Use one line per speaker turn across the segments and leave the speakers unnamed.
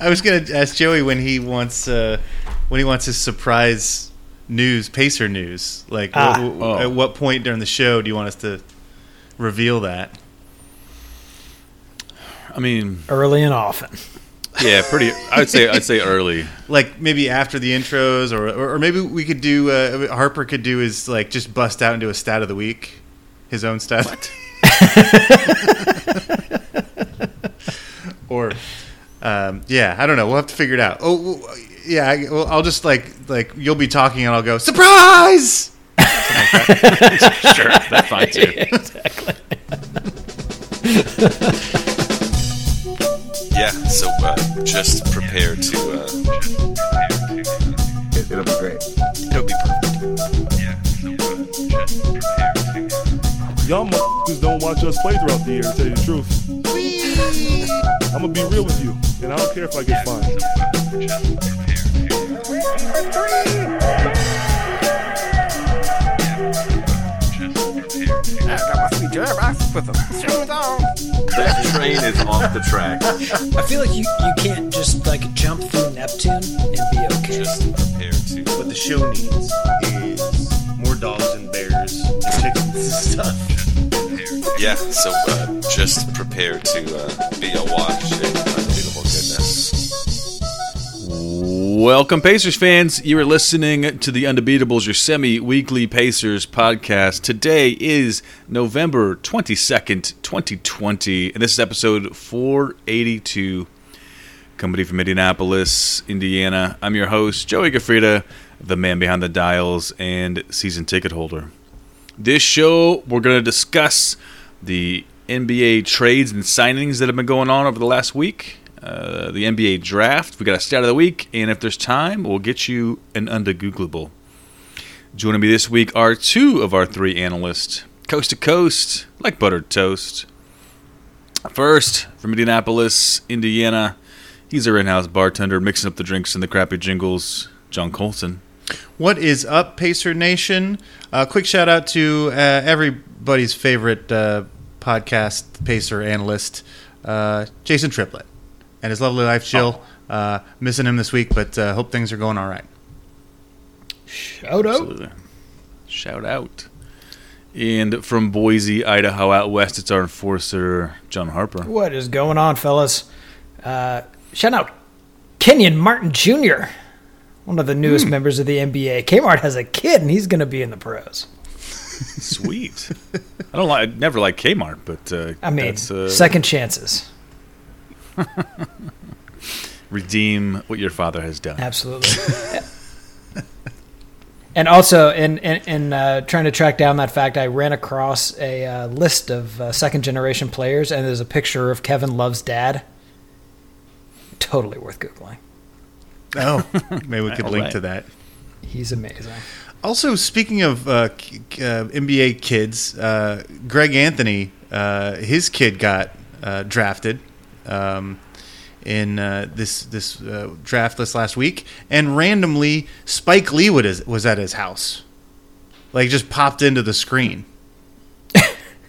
I was gonna ask Joey when he wants uh, when he wants his surprise news, Pacer news. Like,
Ah.
wh- wh-
Oh.
at what point during the show do you want us to reveal that?
I mean,
Early and often.
yeah, pretty. I'd say I'd say early.
Like maybe after the intros, or or, or maybe we could do uh, Harper could do his like just bust out into a stat of the week, his own stat. or um, yeah, I don't know. We'll have to figure it out. Oh yeah, I, well, I'll just like like you'll be talking and I'll go surprise.
Sure, that's fine too. Exactly.
Yeah, so uh, just prepare to. Uh,
It, it'll be great.
it'll be perfect. Yeah.
So, uh, Y'all motherfuckers don't watch us play throughout the year, to tell you the truth. I'm gonna be real with you, and I don't care if I get fined.
That train is off the track.
I feel like you, you can't just like jump through Neptune and be okay.
Just prepare to.
What the show needs is more dogs and bears and chickens and stuff.
Yeah, so uh, just prepare to uh, be awash in unbelievable goodness.
Welcome, Pacers fans. You are listening to the Undebeatables, your semi-weekly Pacers podcast. Today is November twenty second, twenty twenty, and this is episode four eighty two. Company from Indianapolis, Indiana. I'm your host, Joey Gafrida, the man behind the dials and season ticket holder. This show, we're going to discuss the NBA trades and signings that have been going on over the last week, uh, the NBA draft. We got a stat of the week, and if there's time, we'll get you an undegooglable. Joining me this week are two of our three analysts, coast to coast, like buttered toast. First, from Indianapolis, Indiana, he's our in-house bartender, mixing up the drinks and the crappy jingles. John Colson.
What is up, Pacer Nation? Uh, quick shout out to uh, everybody's favorite uh, podcast Pacer analyst, uh, Jason Triplett, and his lovely wife Jill. Uh, missing him this week, but uh, hope things are going all right.
Shout out.
Absolutely. Shout out. And from Boise, Idaho, out west, it's our enforcer, John Harper.
What is going on, fellas? Uh, shout out Kenyon Martin Jr., one of the newest members of the NBA. Kmart has a kid, and he's going to be in the pros.
Sweet. I don't like. I never like Kmart, but uh,
I mean,
that's, uh,
second chances.
redeem what your father has done.
Absolutely. and also, in in, in uh, trying to track down that fact, I ran across a uh, list of uh, second generation players, and there's a picture of Kevin Love's dad. Totally worth googling.
Oh, maybe we could
All
link
right.
to that.
He's amazing.
Also, speaking of uh, k- k- uh, NBA kids, uh, Greg Anthony, uh, his kid got uh, drafted um, in uh, this this uh, draft list last week, and randomly Spike Lee was was at his house, like just popped into the screen.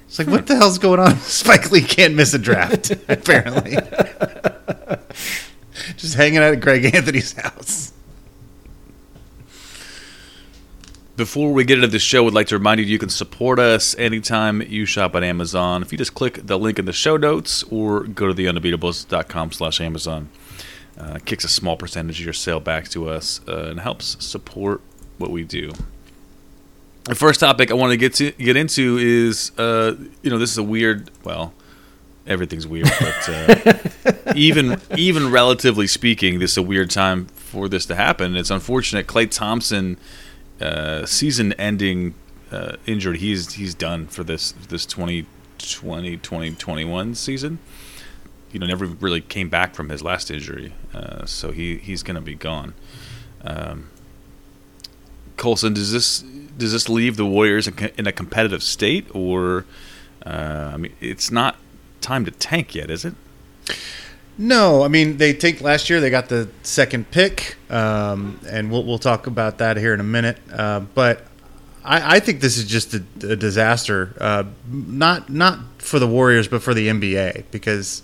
It's like, what the hell's going on? Spike Lee can't miss a draft, apparently. Just hanging out at Greg Anthony's house.
Before we get into the show, we'd like to remind you you can support us anytime you shop at Amazon. If you just click the link in the show notes or go to theundebeatables.com slash Amazon. Uh, kicks a small percentage of your sale back to us uh, and helps support what we do. The first topic I want to get to get into is, uh, you know, this is a weird. Well, everything's weird, but uh, even even relatively speaking, this is a weird time for this to happen. It's unfortunate. Klay Thompson, uh, season-ending uh, injured. He's he's done for this this 2020 2021 season. You know, never really came back from his last injury, uh, so he he's going to be gone. Um, Colson, does this does this leave the Warriors in a competitive state, or uh, I mean, it's not time to tank yet, is it?
No, I mean they tanked last year. They got the second pick, um, and we'll we'll talk about that here in a minute. Uh, but I, I think this is just a, a disaster, uh, not not for the Warriors, but for the NBA because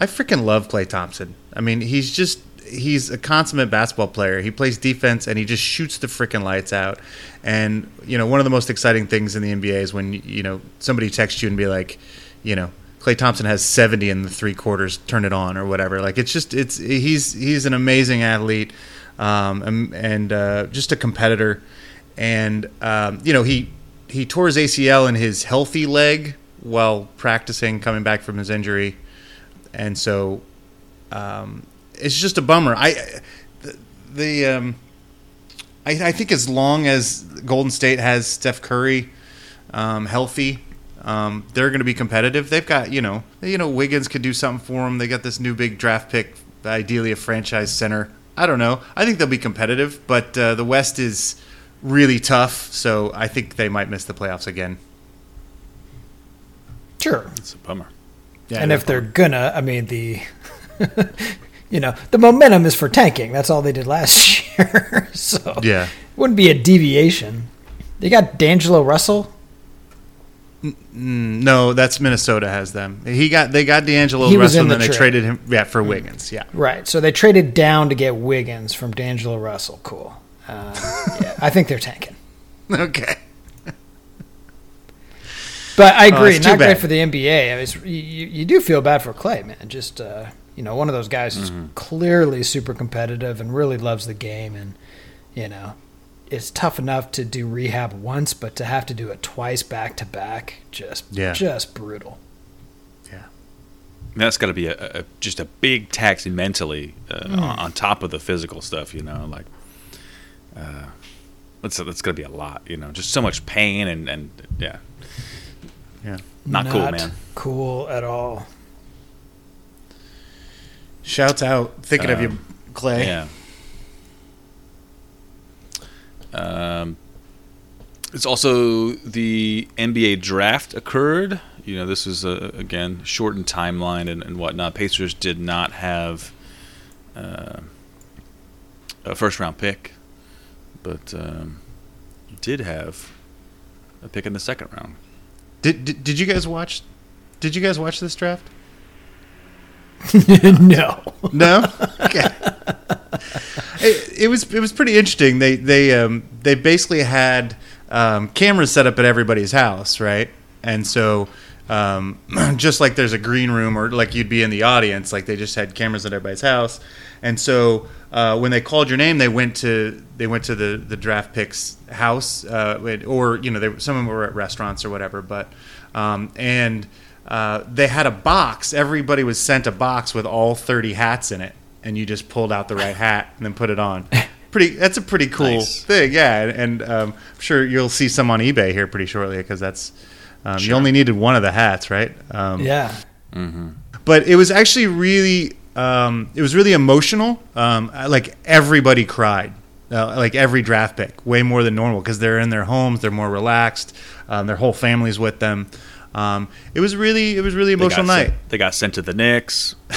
I freaking love Klay Thompson. I mean, he's just he's a consummate basketball player. He plays defense and he just shoots the freaking lights out. And you know, one of the most exciting things in the NBA is when you know somebody texts you and be like, you know, Klay Thompson has 70 in the three quarters, turn it on or whatever. Like it's just it's he's he's an amazing athlete um, and, uh, just a competitor. And um, you know he he tore his ACL in his healthy leg while practicing, coming back from his injury, and so um, it's just a bummer. I the, the um, I, I think as long as Golden State has Steph Curry um, healthy, um, they're going to be competitive. They've got you know you know Wiggins could do something for them. They got this new big draft pick, ideally a franchise center. I don't know. I think they'll be competitive, but uh, the West is really tough, so I think they might miss the playoffs again.
Sure.
It's a bummer.
Yeah,
and if they're gonna, I mean the, you know, the momentum is for tanking. That's all they did last year. so
Yeah.
wouldn't be a deviation. They got D'Angelo Russell.
No, that's Minnesota has them. He got they got D'Angelo
He
Russell, and then
the
they traded him yeah for Wiggins. Yeah,
Right. So they traded down to get Wiggins from D'Angelo Russell. Cool. Uh, yeah, I think they're tanking.
okay.
But I
Oh,
agree,
too
not great for the NBA. I mean, you, you you do feel bad for Klay, man. Just uh, you know, one of those guys who's
Mm-hmm.
clearly super competitive and really loves the game, and you know, it's tough enough to do rehab once, but to have to do it twice back to back, just
Yeah.
just brutal.
Yeah,
That's got to be a, a just a big tax mentally uh,
Mm.
on, on top of the physical stuff. You know, like uh, that's that's going to be a lot. You know, just so much pain and and yeah,
yeah.
not, cool, man.
Cool at all.
Shouts out, thinking of you,
Um,
Klay.
Yeah. Um, it's also the NBA draft occurred. You know, this was a, again shortened timeline and, and whatnot. Pacers did not have uh, a first round pick, but um, did have a pick in the second round.
Did, did did you guys watch? Did you guys watch this draft?
no.
No. Okay. it, it was it was pretty interesting. They they um they basically had um, cameras set up at everybody's house, right? And so um, just like there's a green room or like you'd be in the audience, like they just had cameras at everybody's house. And so uh, when they called your name, they went to they went to the the draft picks house, uh, or you know, they, some of them were at restaurants or whatever. But um, and uh, they had a box. Everybody was sent a box with all 30 hats in it, and you just pulled out the right hat and then put it on. Pretty. That's a pretty cool
Nice.
thing, yeah. And, and um, I'm sure you'll see some on eBay here pretty shortly because that's um, you only needed one of the hats, right? Um,
Yeah.
but it was actually really um, it was really emotional um, like everybody cried uh, like every draft pick way more than normal because they're in their homes they're more relaxed um, their whole family's with them um, it was really it was really emotional
got
night
Sent, they got sent to the Knicks.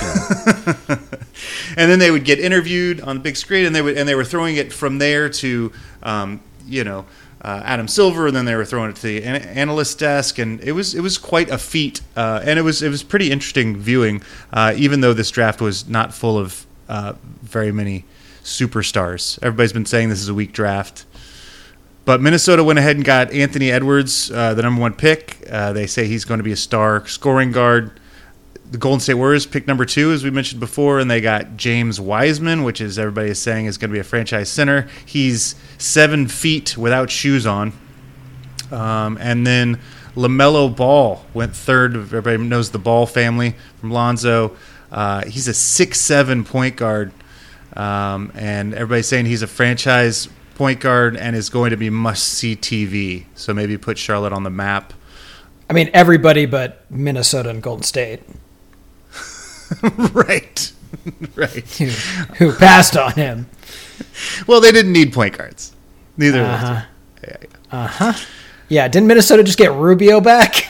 and then they would get interviewed on the big screen, and they would and they were throwing it from there to um, you know uh, Adam Silver, and then they were throwing it to the an- analyst desk, and it was it was quite a feat, uh, and it was it was pretty interesting viewing, uh, even though this draft was not full of uh, very many superstars. Everybody's been saying this is a weak draft. But Minnesota went ahead and got Anthony Edwards, uh, the number one pick. Uh, they say he's going to be a star scoring guard the Golden State Warriors picked number two, as we mentioned before, and they got James Wiseman, which is everybody is saying is going to be a franchise center. He's seven feet without shoes on. Um, and then LaMelo Ball went third. Everybody knows the Ball family from Lonzo. Uh, he's a six-seven point guard, um, and everybody's saying he's a franchise point guard and is going to be must-see TV. So maybe put Charlotte on the map.
I mean, everybody but Minnesota and Golden State,
right, right.
who, who passed on him.
Well, they didn't need point guards. Neither of
Uh-huh.
Yeah, yeah.
Yeah, didn't Minnesota just get Rubio back?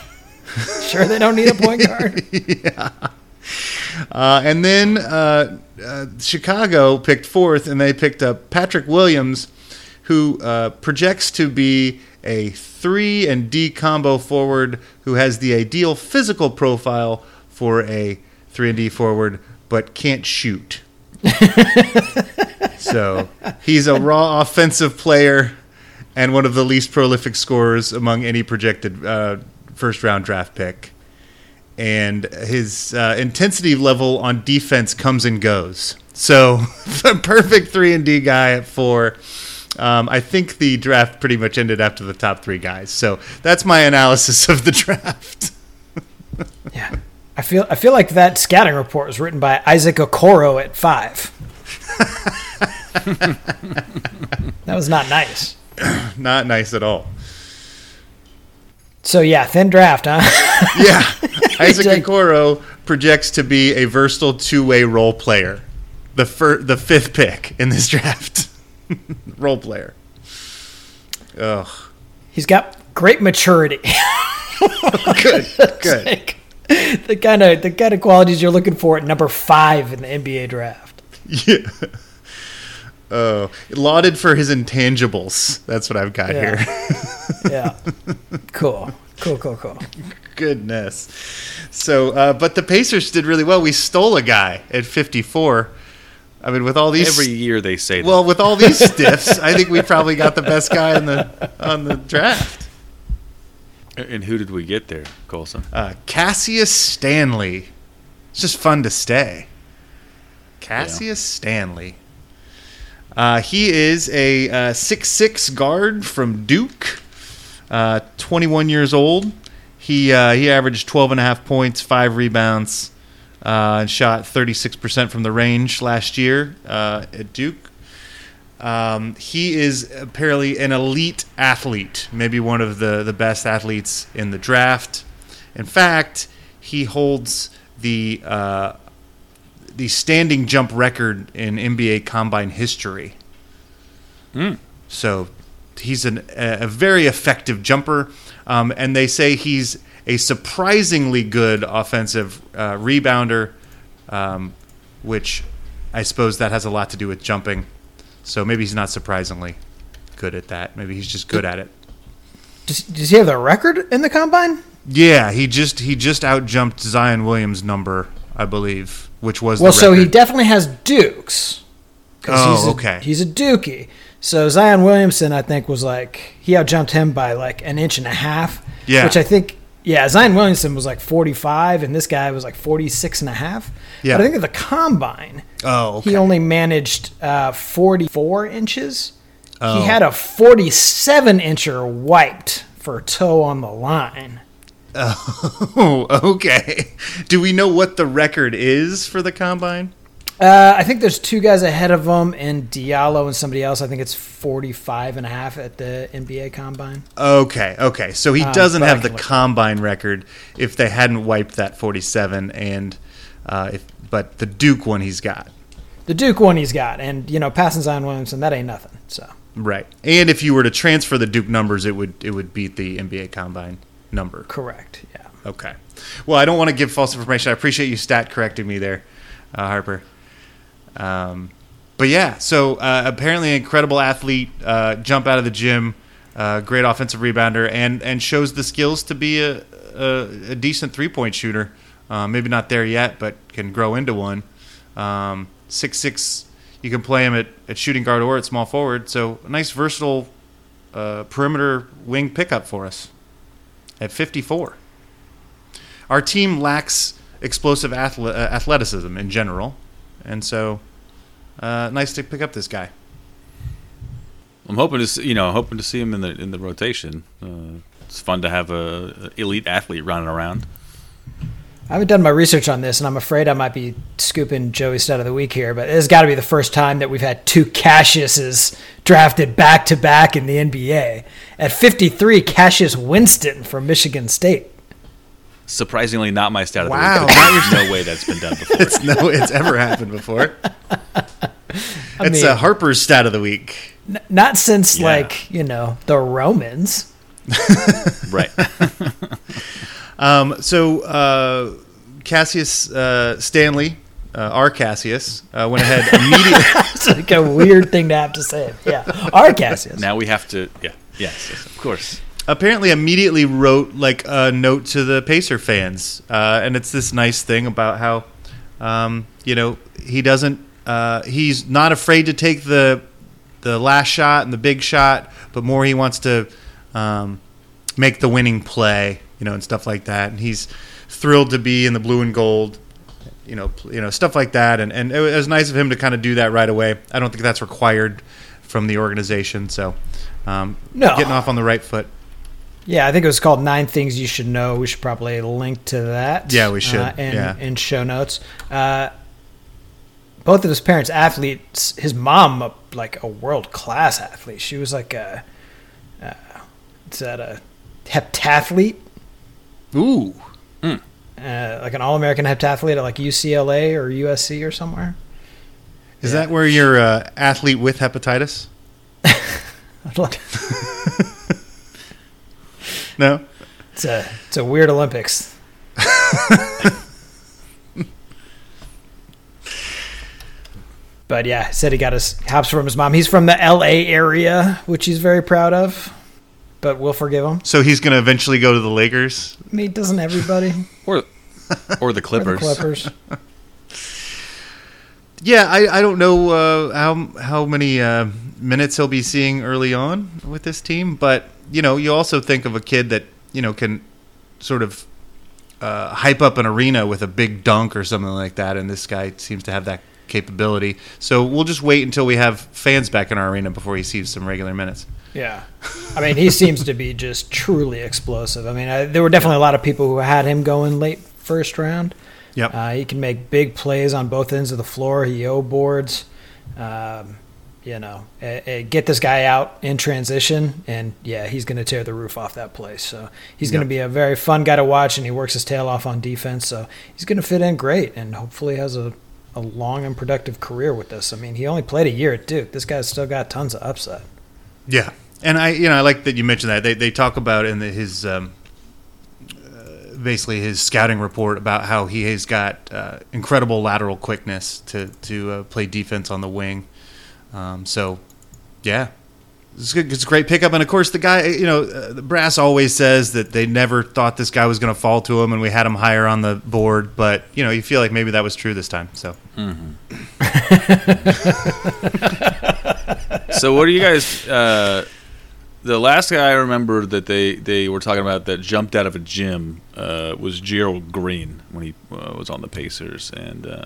sure, they don't need a point guard.
Uh, and then uh, uh, Chicago picked fourth, and they picked up Patrick Williams, who uh, projects to be a three and D combo forward who has the ideal physical profile for a three and D forward, but can't shoot. so he's a raw offensive player and one of the least prolific scorers among any projected uh, first round draft pick. And his uh, intensity level on defense comes and goes. So the perfect three and D guy at four. Um, I think the draft pretty much ended after the top three guys. So that's my analysis of the draft.
Yeah. I feel I feel like that scouting report was written by Isaac Okoro at five. that was not nice.
Not nice at all.
So yeah, thin draft, huh?
Yeah, Isaac
Jake.
Okoro projects to be a versatile two-way role player, the fir- the fifth pick in this draft. role player. Ugh,
He's got great maturity.
good, good.
Like, the kind of the kind of qualities you're looking for at number five in the NBA draft.
Yeah. Oh, lauded for his intangibles. That's what I've got
Yeah.
here.
Yeah. cool. Cool, cool, cool.
Goodness. So, uh, but the Pacers did really well. We stole a guy at 54. I mean, with all these
Every year they say that.
Well, with all these stiffs, I think we probably got the best guy on the on the draft.
and who did we get there, Colson?
Uh, Cassius Stanley. It's just fun to stay. Cassius Stanley. Uh, he is a uh, six six guard from Duke. Uh, 21 years old. He uh, he averaged 12 and a half points, five rebounds, uh, and shot 36% from the range last year uh, at Duke. Um, he is apparently an elite athlete, maybe one of the, the best athletes in the draft. In fact, he holds the uh, the standing jump record in NBA Combine history. So he's an, a a very effective jumper, um, and they say he's a surprisingly good offensive uh, rebounder, um, which I suppose that has a lot to do with jumping. So maybe he's not surprisingly good at that. Maybe he's just good at it.
Does, does he have the record in the combine?
Yeah, he just he just outjumped Zion Williams' number, I believe, which was
Well, so he definitely has Dukes.
Oh,
he's a,
okay.
He's a Dookie. So Zion Williamson, I think, was like he outjumped him by like an inch and a half.
Yeah.
Which I think, yeah, Zion Williamson was like 45, and this guy was like 46 and a half.
Yeah.
But I think at the combine,
Oh, okay.
he only managed uh, 44 inches.
Oh.
He had a 47 incher wiped for toe on the line.
Oh, okay. Do we know what the record is for the combine?
Uh, I think there's two guys ahead of him, and Diallo and somebody else. I think it's 45 and a half at the NBA combine.
Okay, okay. So he
Uh,
doesn't
I
have the combine record if they hadn't wiped that 47 and uh, if but the Duke one he's got.
The Duke one he's got, and you know, passing Zion Williamson, that ain't nothing. So
Right. And if you were to transfer the Duke numbers it would it would beat the NBA combine number.
correct, yeah.
Okay. Well, I don't want to give false information. I appreciate you stat correcting me there, uh, Harper. Um, but yeah, so uh, apparently an incredible athlete, uh, jump out of the gym, uh, great offensive rebounder, and and shows the skills to be a a, a decent three point shooter. Uh, maybe not there yet, but can grow into one. Um, six six, you can play him at, at shooting guard or at small forward. So a nice versatile uh, perimeter wing pickup for us at 54 our team lacks explosive uh, athleticism in general, and so uh, nice to pick up this guy.
I'm hoping to see, you know hoping to see him in the in the rotation. Uh, it's fun to have a, a elite athlete running around.
I haven't done my research on this, and I'm afraid I might be scooping Joey's stat of the week here. But it's got to be the first time that we've had two Cassiuses drafted back to back in the NBA. At 53, Cassius Winston from Michigan State.
Surprisingly, not my stat of the
Wow.
week. but There's no way that's been done before.
It's no, it's ever happened before.
I
it's
mean,
uh, Harper's stat of the week.
n- not since
Yeah.
like you know the Romans.
right.
Um, so uh, Cassius uh, Stanley, uh, our Cassius, uh, went ahead immediately.
It's like a weird thing to have to say. Yeah, our Cassius.
Now we have to. Yeah. Yes. yes, of course.
Apparently immediately wrote like a note to the Pacer fans, uh, and it's this nice thing about how Um, you know, he doesn't. Uh, he's not afraid to take the the last shot and the big shot, but more he wants to um, make the winning play. You know, and stuff like that. And he's thrilled to be in the blue and gold. You know, you know stuff like that. And and it was nice of him to kind of do that right away. I don't think that's required from the organization. So, um,
No.
getting off on the right foot.
Yeah, I think it was called Nine Things You Should Know. We should probably link to that.
Yeah, we should.
Uh, in,
Yeah.
in show notes. Uh, both of his parents athletes. His mom, like a world class athlete. She was like a, uh, is that a heptathlete?
Ooh.
Uh, like an all American heptathlete at like UCLA or USC or somewhere.
Is that where you're uh, athlete with hepatitis? No.
it's a it's a weird Olympics. but yeah, said he got his hops from his mom. He's from the L.A. area, which he's very proud of. But we'll forgive him.
So he's going to eventually go to the Lakers.
I mean, doesn't everybody?
Or, or the
Or the
Clippers.
Clippers.
Yeah, I, I don't know uh, how how many uh, minutes he'll be seeing early on with this team, but you know, you also think of a kid that you know can sort of uh, hype up an arena with a big dunk or something like that, and this guy seems to have that capability. So we'll just wait until we have fans back in our arena before he sees some regular minutes.
Yeah. I mean, he seems to be just truly explosive. I mean, I, there were definitely a lot of people who had him going late first round.
Yep.
Uh, he can make big plays on both ends of the floor. He O boards. Um, you know, eh, eh, get this guy out in transition, and yeah, he's going to tear the roof off that place. So he's going to be a very fun guy to watch, and he works his tail off on defense. So he's going to fit in great, and hopefully has a, a long and productive career with this. I mean, he only played a year at Duke. This guy's still got tons of upside.
Yeah, and I, you know, I like that you mentioned that. They they talk about in the, his um, uh, basically his scouting report about how he has got uh, incredible lateral quickness to to uh, play defense on the wing. Um, so, yeah. It's, it's a great pickup, and of course, the guy, you know, uh, the brass always says that they never thought this guy was going to fall to him, and we had him higher on the board. But you know, you feel like maybe that was true this time. So,
So what do you guys? Uh, the last guy I remember that they, they were talking about that jumped out of a gym uh, was Gerald Green when he uh, was on the Pacers, and uh,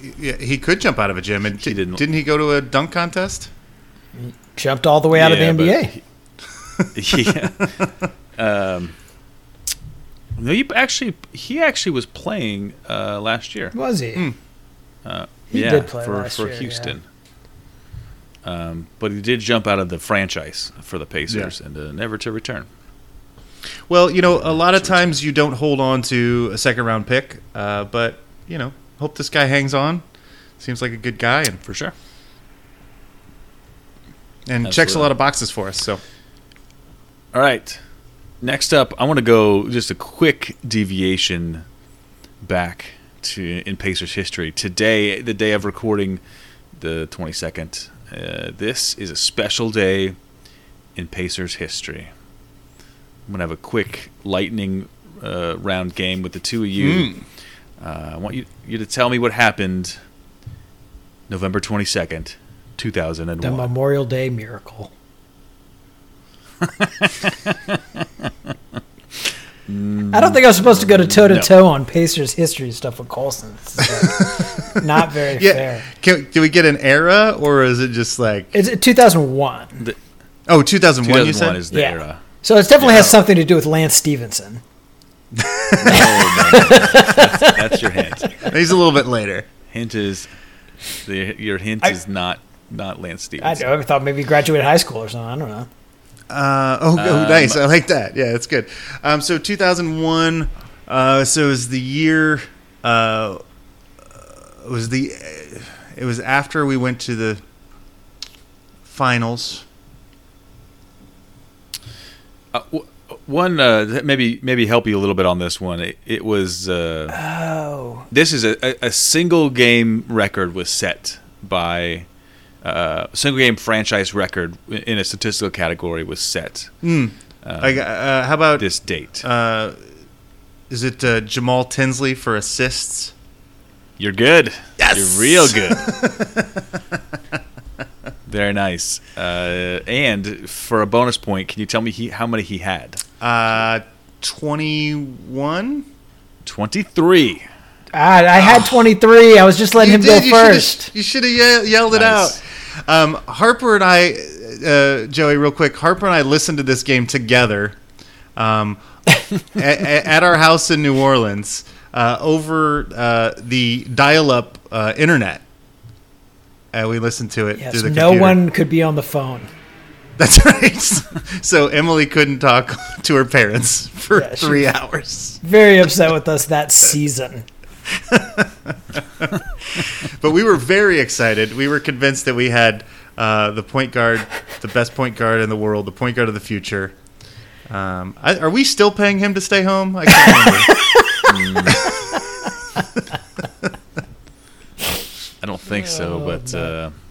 he could jump out of a gym, and
He
didn't.
didn't.
Didn't he go to a dunk contest?
Jumped all the way out
Yeah,
of the NBA.
he- yeah. um, no, he actually he actually was playing uh, last year.
Was he?
Hmm.
Uh,
He
yeah,
did play
for
last
for
year,
Houston. Um, but he did jump out of the franchise for the Pacers
Yeah.
and uh, never to return.
Well, you know, a lot of times you don't hold on to a second round pick, uh, but you know, hope this guy hangs on. Seems like a good guy and
For sure.
and checks a lot of boxes for us. So
All right. Next up, I want to go just a quick deviation back to in Pacers history. Today, the day of recording, the 22nd. Uh, this is a special day in Pacers history. I'm gonna have a quick lightning uh, round game with the two of you. Uh, I want you you to tell me what happened November 22nd, 2001.
The Memorial Day miracle. I don't think I was supposed to go to toe to toe on Pacers history stuff with Colson. It's like not very
yeah,
fair.
can, do we get an era or is it just like
It's 2001,
oh 2001? You
2001
said
is the
Yeah.
era.
so it definitely has something to do with Lance Stephenson.
That's your hint.
he's a little bit later.
Hint is the, your hint
I-
is not not Lance
I,
Stevens.
know, I thought maybe he graduated high school or something. I don't know.
Uh, oh, oh,
Um,
nice. I like that. Yeah, that's good. Um, so 2001. Uh, so it was the year. Uh, it was the. It was after we went to the finals.
Uh, w- one uh, maybe maybe help you a little bit on this one. It, it was uh,
Oh,
this is a, a, single game record was set by uh, single game franchise record in a statistical category was set
Hmm.
uh,
I, uh, how about
this date.
Uh, is it uh, Jamal Tinsley for assists?
You're good.
Yes!
You're real good. Very nice. Uh, and for a bonus point, can you tell me he, how many he had?
Uh, twenty-one.
23.
Ah, I had 23. I was just letting him go
You shoulda-
first.
You should have ye- yelled it
Nice.
out. Um, Harper and I, uh, Joey, real quick. Harper and I listened to this game together um, at, at our house in New Orleans uh, over uh, the dial-up uh, internet. And we listened to it
Yes,
through the
no
computer.
one could be on the phone.
That's right. so Emily couldn't talk to her parents for
Yeah,
three hours.
Very upset with us that season.
But we were very excited. We were convinced that we had uh, the point guard, the best point guard in the world, the point guard of the future. Um, I, are we still paying him to stay home? I can't remember.
I don't think so, but uh, I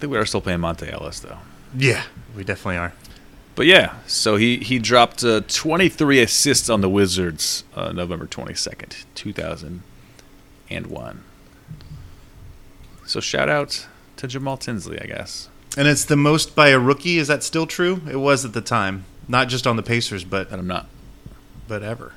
think we are still paying Monta Ellis, though.
yeah, we definitely are.
But yeah, so he, he dropped uh, 23 assists on the Wizards uh, November 22nd, 2001. So shout out to Jamal Tinsley, I guess.
And it's the most by a rookie. Is that still true? It was at the time, not just on the Pacers, but
And I'm not
but ever.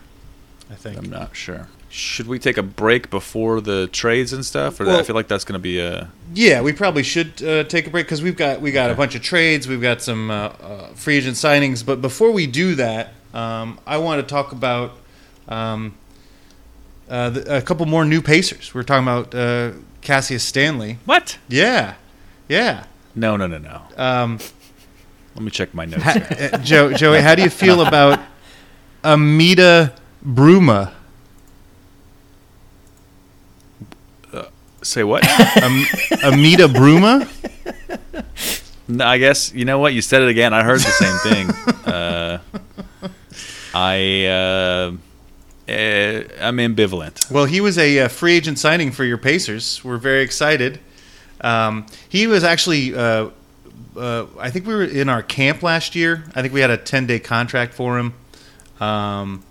I think.
I'm not sure. Should we take a break before the trades and stuff? Or
Well-
I feel like that's going to be a
Yeah, we probably should uh, take a break because we've got we got a bunch of trades, we've got some uh, uh, free agent signings. But before we do that, um, I want to talk about um, uh, the, a couple more new Pacers. We're talking about uh, Cassius Stanley.
what?
Yeah, yeah.
No, no, no, no.
Um,
Let me check my notes.
ha-
here.
Joe, Joey, how do you feel about Amida Brimah?
Say what?
Am- Amida Brimah?
No, I guess you know what you said it again. I heard the same thing. uh, I uh, eh, I'm ambivalent.
Well, he was a, uh free agent signing for your Pacers. We're very excited. Um, he was actually, uh, uh, I think we were in our camp last year. I think we had a 10 day contract for him. Um,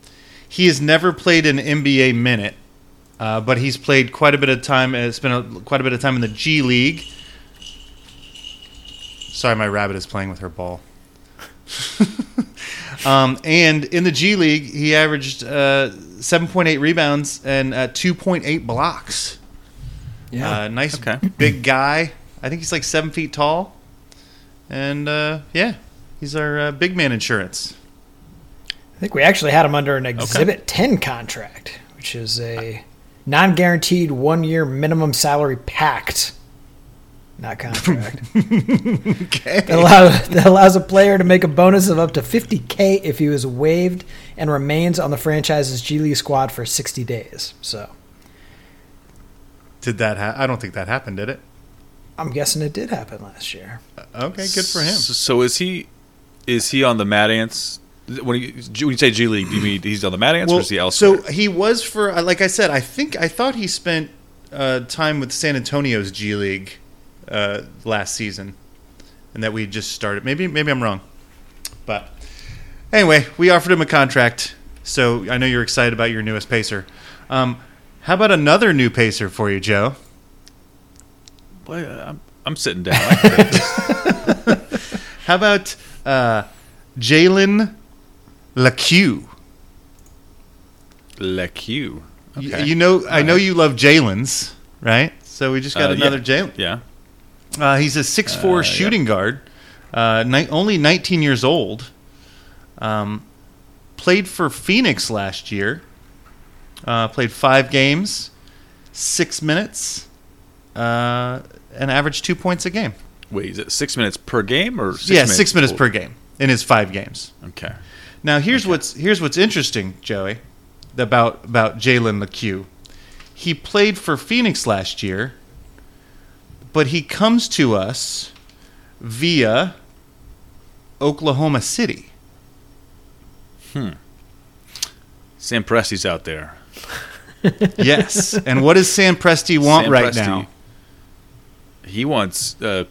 he has never played an NBA minute, uh, but he's played quite a bit of time. uh, Spent a, quite a bit of time in the G League. Sorry, my rabbit is playing with her ball. um, and in the G League, he averaged uh, 7.8 rebounds and uh, 2.8 blocks. Uh, nice
Okay.
big guy. I think he's like seven feet tall. And uh, yeah, he's our uh, big man insurance.
I think we actually had him under an Exhibit 10 contract, which is a non guaranteed one year minimum salary pact. Not contract.
Okay.
that, allows, that allows a player to make a bonus of up to 50K if he was waived and remains on the franchise's G League squad for 60 days. So
Did that? Ha- I don't think that happened. Did it?
I'm guessing it did happen last year.
Uh, okay, good for him.
So, so is he is he on the Mad Ants? When you, when you say G League, do you mean he's on the Mad Ants or is he elsewhere?
so he was for uh, like I said. I think I thought he spent uh, time with San Antonio's G League uh, last season, and that we just started. Maybe maybe I'm wrong, but anyway, we offered him a contract. So I know you're excited about your newest pacer. Um, how about another new pacer for you, Joe?
Boy, I'm, I'm sitting down. I can take this.
How about uh, Jalen Lecque?
Lecque.
Y-
Okay.
You know, I know you love Jalen's, right? So we just got
Uh,
another
yeah.
Jalen.
Yeah.
Uh, he's a six four
Uh,
shooting guard, uh, ni- only 19 years old. Um, played for Phoenix last year. Uh, played five games, six minutes, uh, and averaged two points a game.
Wait, is it six minutes per game or six
yeah,
minutes
six minutes
total?
per game in his five games.
Okay.
Now here's what's here's what's interesting, Joey, about about Jalen Lecque. He played for Phoenix last year, but he comes to us via Oklahoma City. Hmm.
Sam Presti's out there.
Yes, and what does Sam Presti want
Sam
right
Presti,
now?
He wants uh,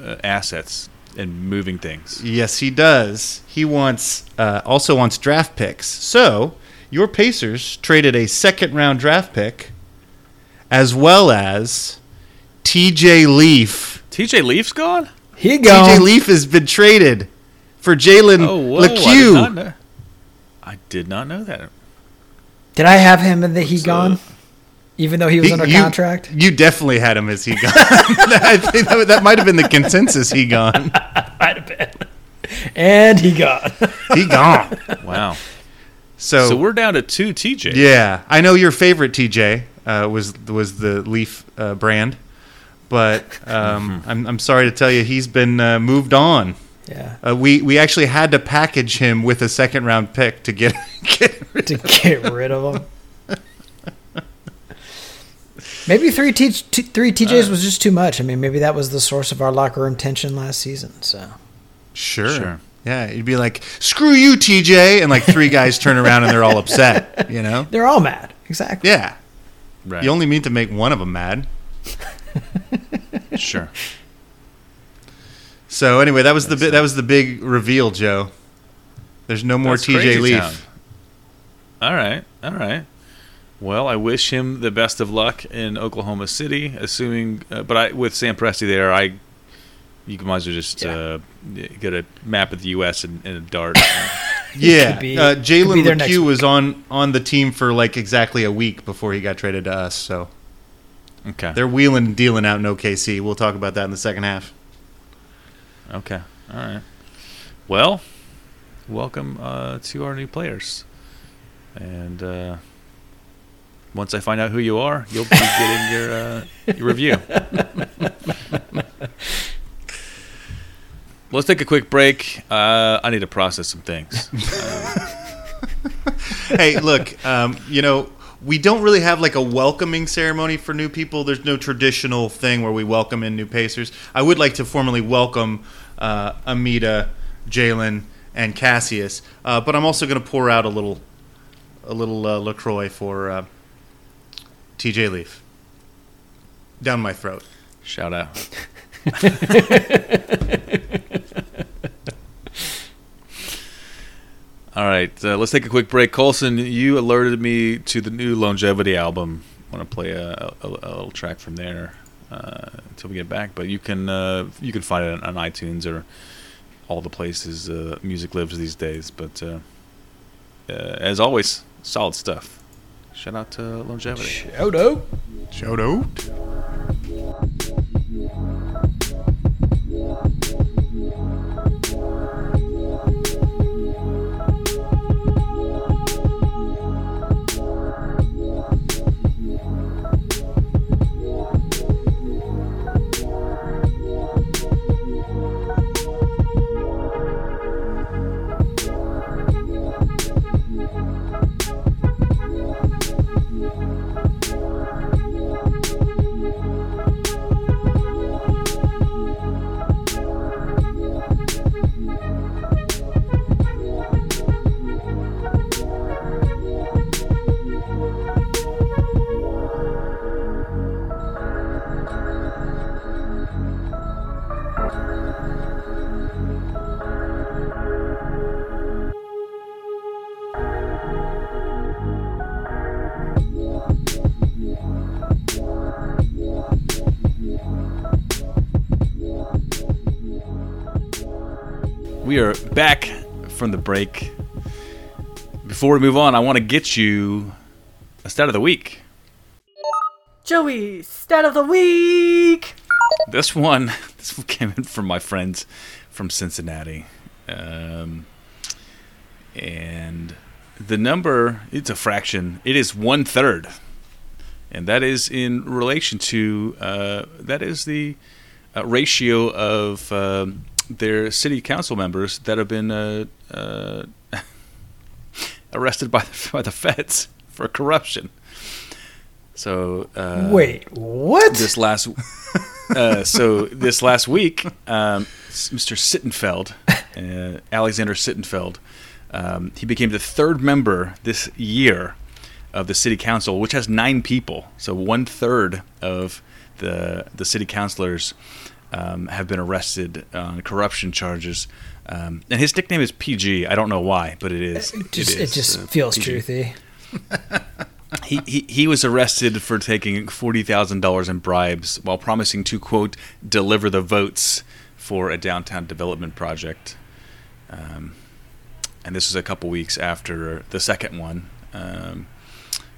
uh, assets and moving things.
Yes, he does. He wants uh, also wants draft picks. So your Pacers traded a second round draft pick as well as TJ Leaf.
TJ Leaf's gone.
He gone.
TJ Leaf has been traded for Jalen
Oh, whoa! I did, not know, I did not know that.
Did I have him in the he
What's
gone?
Up?
Even though he was
He-
under
you-
contract?
You definitely had him as he gone. I think that, that might have been the consensus. He gone.
Might have been. And he gone.
He gone.
Wow.
So,
so we're down to two TJ.
yeah, I know your favorite TJ uh, was was the Leaf uh, brand, but um, I'm I'm sorry to tell you he's been uh, moved on.
yeah.
Uh, we we actually had to package him with a second round pick to get get rid
to get rid of him. Maybe three T- t- three TJs uh, was just too much. I mean, maybe that was the source of our locker room tension last season. So
Sure.
Sure.
Yeah, you'd be like, "Screw you, TJ," and like three guys turn around and they're all upset. You know?
they're all mad. Exactly.
Yeah.
Right.
You only mean to make one of them mad.
sure.
So anyway, that was the bi- that was the big reveal, Joe. There's no more
That's
TJ
crazy
Leaf.
town. All right. All right. Well, I wish him the best of luck in Oklahoma City. Assuming, uh, but I with Sam Presti there, I you can might as well just
Yeah.
uh, get a map of the U.S. and, and a dart.
Yeah,
could be-
uh, Jalen
there next
Lecque
week.
was on on the team for like exactly a week before he got traded to us. So
okay.
they're wheeling and dealing out in OKC. We'll talk about that in the second half.
Okay. All right. Well, welcome uh, to our new players. And uh, once I find out who you are, you'll be getting your, uh, your review. Let's take a quick break. Uh, I need to process some things.
hey, look, um, you know, we don't really have like a welcoming ceremony for new people. There's no traditional thing where we welcome in new Pacers. I would like to formally welcome uh, Amida, Jalen, and Cassius, uh, but I'm also going to pour out a little, a little uh, LaCroix for uh, TJ Leaf down my throat.
Shout out. All right, uh, let's take a quick break. Colson, you alerted me to the new LONEgevity album. I want to play a, a, a little track from there uh, until we get back. But you can uh, you can find it on, on iTunes or all the places uh, music lives these days. But uh, uh, as always, solid stuff. Shout out to Longevity.
Shout out.
Shout out.
We are back from the break. Before we move on, I want to get you a stat of the week.
Joey, stat of the week.
This one, this one came in from my friends from Cincinnati, um, and the number it's a fraction. It is one third, and that is in relation to uh, that is the uh, ratio of um, their city council members that have been uh, uh, arrested by the, by the feds for corruption. So uh,
Wait, what?
this last uh, so this last week, um, Mr. Sittenfeld, uh, Alexander Sittenfeld, um, he became the third member this year of the city council, which has nine people. So one third of the the city councilors um, have been arrested on corruption charges. Um, and his nickname is PG. I don't know why, but it is.
It just, it,
is,
just
uh,
feels
PG.
truthy.
he, he he was arrested for taking forty thousand dollars in bribes while promising to quote deliver the votes for a downtown development project. Um, and this was a couple weeks after the second one um,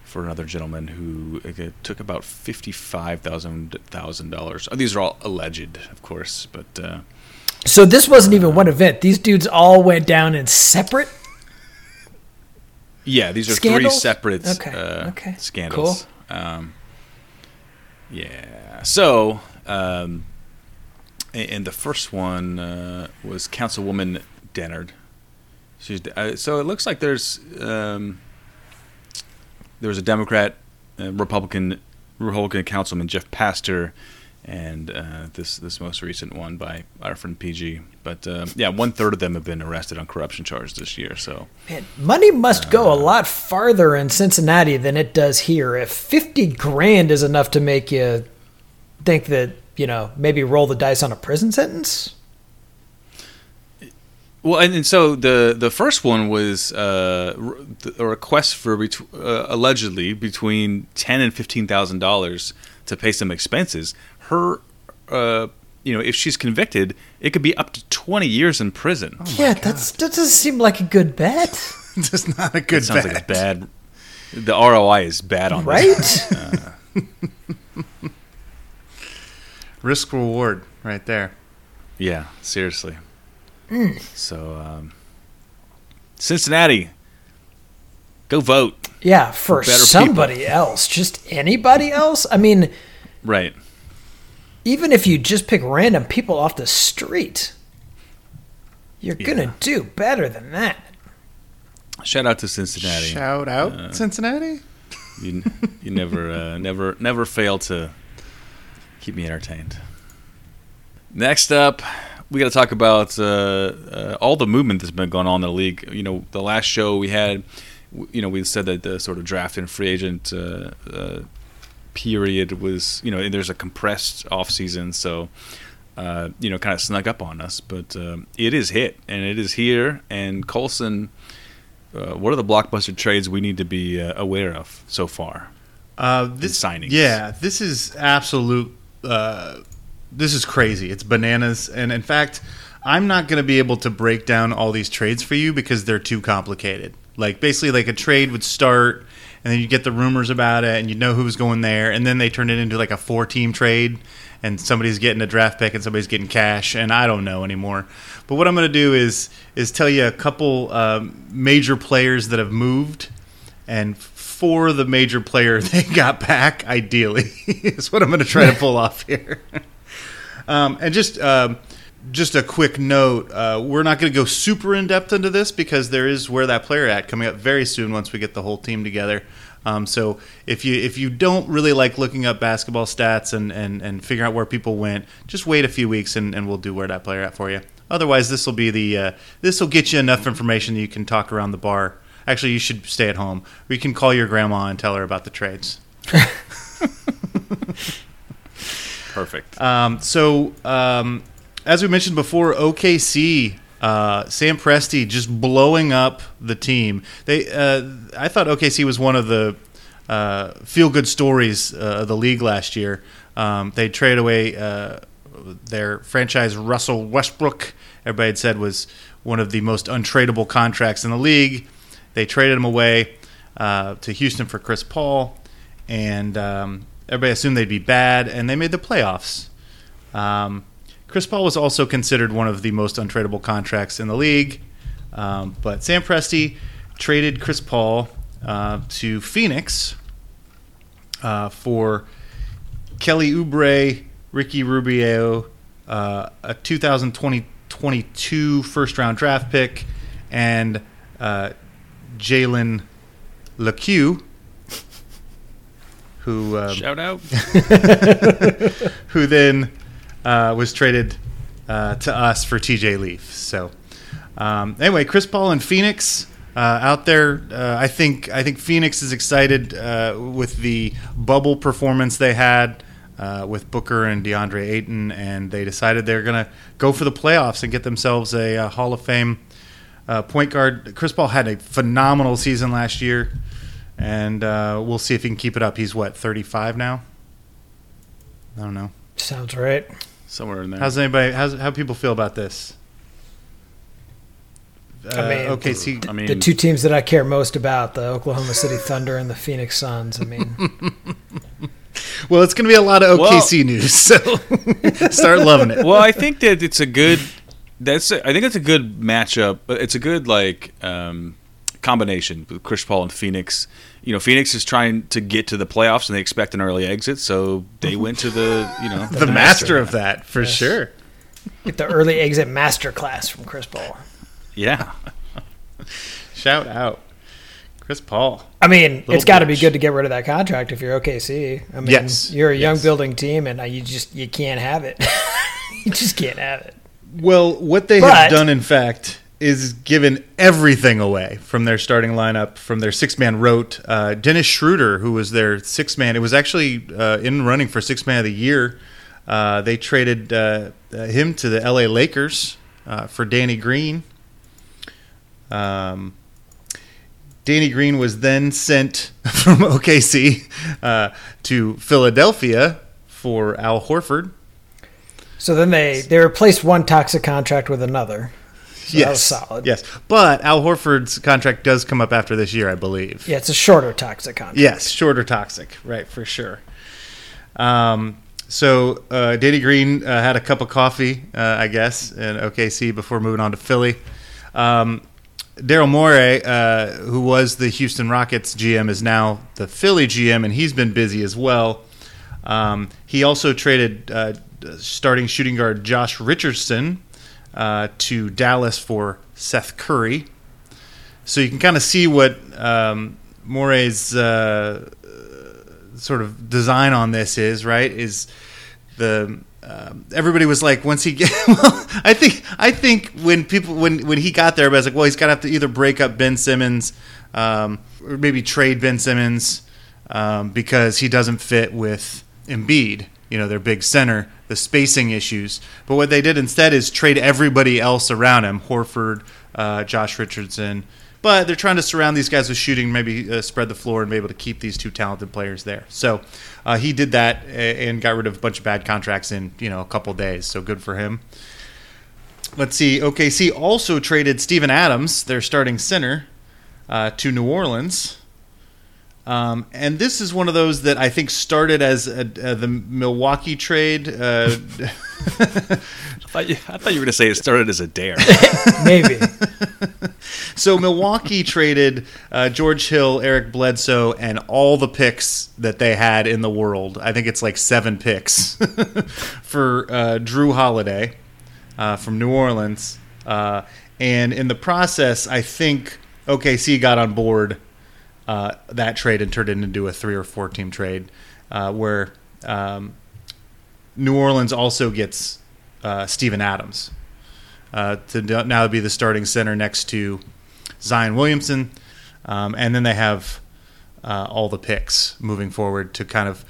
for another gentleman who uh, took about fifty-five thousand thousand dollars. Oh, these are all alleged, of course, but uh,
So this wasn't even one event. These dudes all went down in separate.
yeah, these are
Scandals?
three separate
Okay,
uh,
okay,
scandals. Um, yeah. So, um, and the first one uh, was Councilwoman Dennard. She's uh, so it looks like there's um, there was a Democrat, uh, Republican, Republican Councilman Jeff Pastor, and uh, this this most recent one by our friend PG. But um, yeah, one third of them have been arrested on corruption charges this year. So
Man, money must go a lot farther in Cincinnati than it does here. If fifty grand is enough to make you think that you know maybe roll the dice on a prison sentence.
Well, and, and so the the first one was uh, r- a request for bet- uh, allegedly between ten and fifteen thousand dollars to pay some expenses. Her, uh, you know, if she's convicted, it could be up to twenty years in prison.
yeah, that's that doesn't seem like a good bet,
That's not a good
it sounds
bet.
like it's bad. The ROI is bad on this.
right?
Risk reward right there.
Yeah, seriously. So, um, Cincinnati, go vote.
yeah, for
better
somebody else, just anybody else. I mean,
Right.
even if you just pick random people off the street, you're
Yeah.
gonna do better than that.
Shout out to Cincinnati.
Shout out Cincinnati.
You you never uh, never never fail to keep me entertained. Next up, we got to talk about uh, uh, all the movement that's been going on in the league. You know, the last show we had, you know, we said that the sort of draft and free agent uh, uh, period was, you know, there's a compressed off season, so. Uh, you know, kind of snuck up on us, but um, it is hit and it is here. And Colson, uh, what are the blockbuster trades we need to be uh, aware of so far?
Uh, this
signings.
Yeah, this is absolute. Uh, this is crazy. It's bananas. And in fact, I'm not going to be able to break down all these trades for you because they're too complicated. Like basically, like a trade would start, and then you get the rumors about it, and you know who's going there, and then they turn it into like a four-team trade, and somebody's getting a draft pick and somebody's getting cash, and I don't know anymore. But what I'm going to do is is tell you a couple um, major players that have moved and for the major player they got back, ideally, is what I'm going to try to pull off here. Um, and just um, just a quick note: uh, we're not going to go super in depth into this because there is where that player at coming up very soon once we get the whole team together. Um, so if you if you don't really like looking up basketball stats and, and, and figuring out where people went, just wait a few weeks and, and we'll do where that player at for you. Otherwise, this will be the uh, this will get you enough information that you can talk around the bar. Actually, you should stay at home. You can call your grandma and tell her about the trades.
Perfect.
Um, so, um, as we mentioned before, OKC, uh, Sam Presti just blowing up the team. They, uh, I thought OKC was one of the uh, feel-good stories uh, of the league last year. Um, they traded away uh, their franchise Russell Westbrook. Everybody had said was one of the most untradeable contracts in the league. They traded him away uh, to Houston for Chris Paul, and um, everybody assumed they'd be bad, and they made the playoffs. Um, Chris Paul was also considered one of the most untradeable contracts in the league, um, but Sam Presti traded Chris Paul uh, to Phoenix uh, for Kelly Oubre, Ricky Rubio, uh, a 2022 first round draft pick, and uh, Jalen Lecque, who um,
Shout out.
who then uh, was traded uh, to us for TJ Leaf. So um, anyway, Chris Paul and Phoenix. Uh, out there, uh, I think I think Phoenix is excited uh, with the bubble performance they had uh, with Booker and DeAndre Ayton, and they decided they're going to go for the playoffs and get themselves a, uh Hall of Fame uh, point guard. Chris Paul had a phenomenal season last year. And uh, we'll see if he can keep it up. He's what 35 now. I don't know.
Sounds right.
Somewhere in there.
How's anybody? How's how people feel about this? Uh,
I mean,
OKC.
I mean,
the two teams that I care most about, the Oklahoma City Thunder and the Phoenix Suns. I mean,
Well, it's going to be a lot of OKC news, so start loving it.
well, I think that it's a good. That's a, I think it's a good matchup. but It's a good like um, combination with Chris Paul and Phoenix. You know, Phoenix is trying to get to the playoffs and they expect an early exit, so they went to the you know
the master of that for sure.
get the early exit master class from Chris Paul.
Yeah,
Shout out, Chris Paul.
I mean,
Little
it's got to be good to get rid of that contract if you're OKC. I mean,
Yes.
you're a young
Yes.
building team, and uh, you just you can't have it. you just can't have it.
Well, what they
But-
have done, in fact, is given everything away from their starting lineup, from their six man rote. Uh, Dennis Schroeder, who was their six man, it was actually uh, in running for six man of the year. Uh, they traded uh, him to the LA Lakers uh, for Danny Green. Um, Danny Green was then sent from OKC uh, to Philadelphia for Al Horford.
So then they they replaced one toxic contract with another. Was solid.
Yes, but Al Horford's contract does come up after this year, I believe.
Yeah, it's a shorter toxic contract.
Yes, shorter toxic, right for sure. Um, so uh, Danny Green uh, had a cup of coffee, uh, I guess, in OKC before moving on to Philly. Um, Daryl Morey, uh, who was the Houston Rockets GM, is now the Philly GM, and he's been busy as well. Um, he also traded uh, starting shooting guard Josh Richardson uh, to Dallas for Seth Curry. So you can kind of see what um, Morey's uh, sort of design on this is, right? Is the um, everybody was like once he get well, I think I think when people when when he got there, I was like, well, he's gonna have to either break up Ben Simmons um, or maybe trade Ben Simmons um, because he doesn't fit with Embiid. You know, their big center, the spacing issues. But what they did instead is trade everybody else around him: Horford, uh, Josh Richardson. But they're trying to surround these guys with shooting, maybe uh, spread the floor, and be able to keep these two talented players there. So uh, he did that and got rid of a bunch of bad contracts in you know a couple days. So good for him. Let's see. OKC also traded Steven Adams, their starting center, uh, to New Orleans. Um, and this is one of those that I think started as a, uh, the Milwaukee trade. Uh,
I thought you, I thought you were going to say it started as a dare.
Maybe.
so Milwaukee traded uh, George Hill, Eric Bledsoe, and all the picks that they had in the world. I think it's like seven picks for uh, Jrue Holiday uh, from New Orleans. Uh, and in the process, I think OKC got on board uh, that trade and turned it into a three or four team trade uh, where um, New Orleans also gets uh, Steven Adams uh, to now be the starting center next to Zion Williamson. Um, and then they have uh, all the picks moving forward to kind of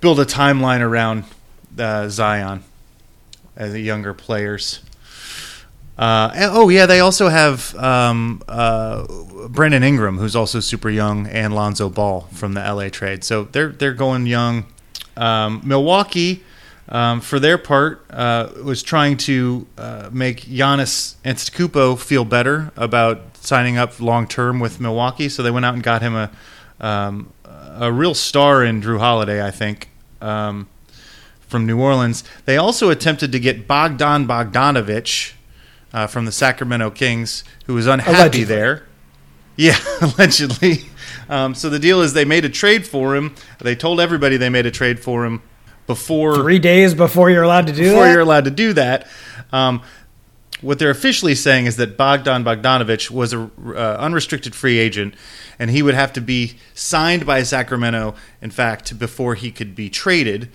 build a timeline around Zion as the younger players. Uh, oh yeah, they also have um, uh, Brandon Ingram, who's also super young, and Lonzo Ball from the LA trade. So they're they're going young. Um, Milwaukee, um, for their part, uh, was trying to uh, make Giannis Antetokounmpo feel better about signing up long term with Milwaukee. So they went out and got him a um, a real star in Jrue Holiday, I think. Um, from New Orleans. They also attempted to get Bogdan Bogdanovich uh, from the Sacramento Kings, who was unhappy
Allegedly.
there. Yeah, allegedly. Um, so the deal is they made a trade for him. They told everybody they made a trade for him before
Three days before you're allowed to do
before
that.
you're allowed to do that. Um, what they're officially saying is that Bogdan Bogdanovich was a uh, unrestricted free agent, and he would have to be signed by Sacramento. In fact, before he could be traded.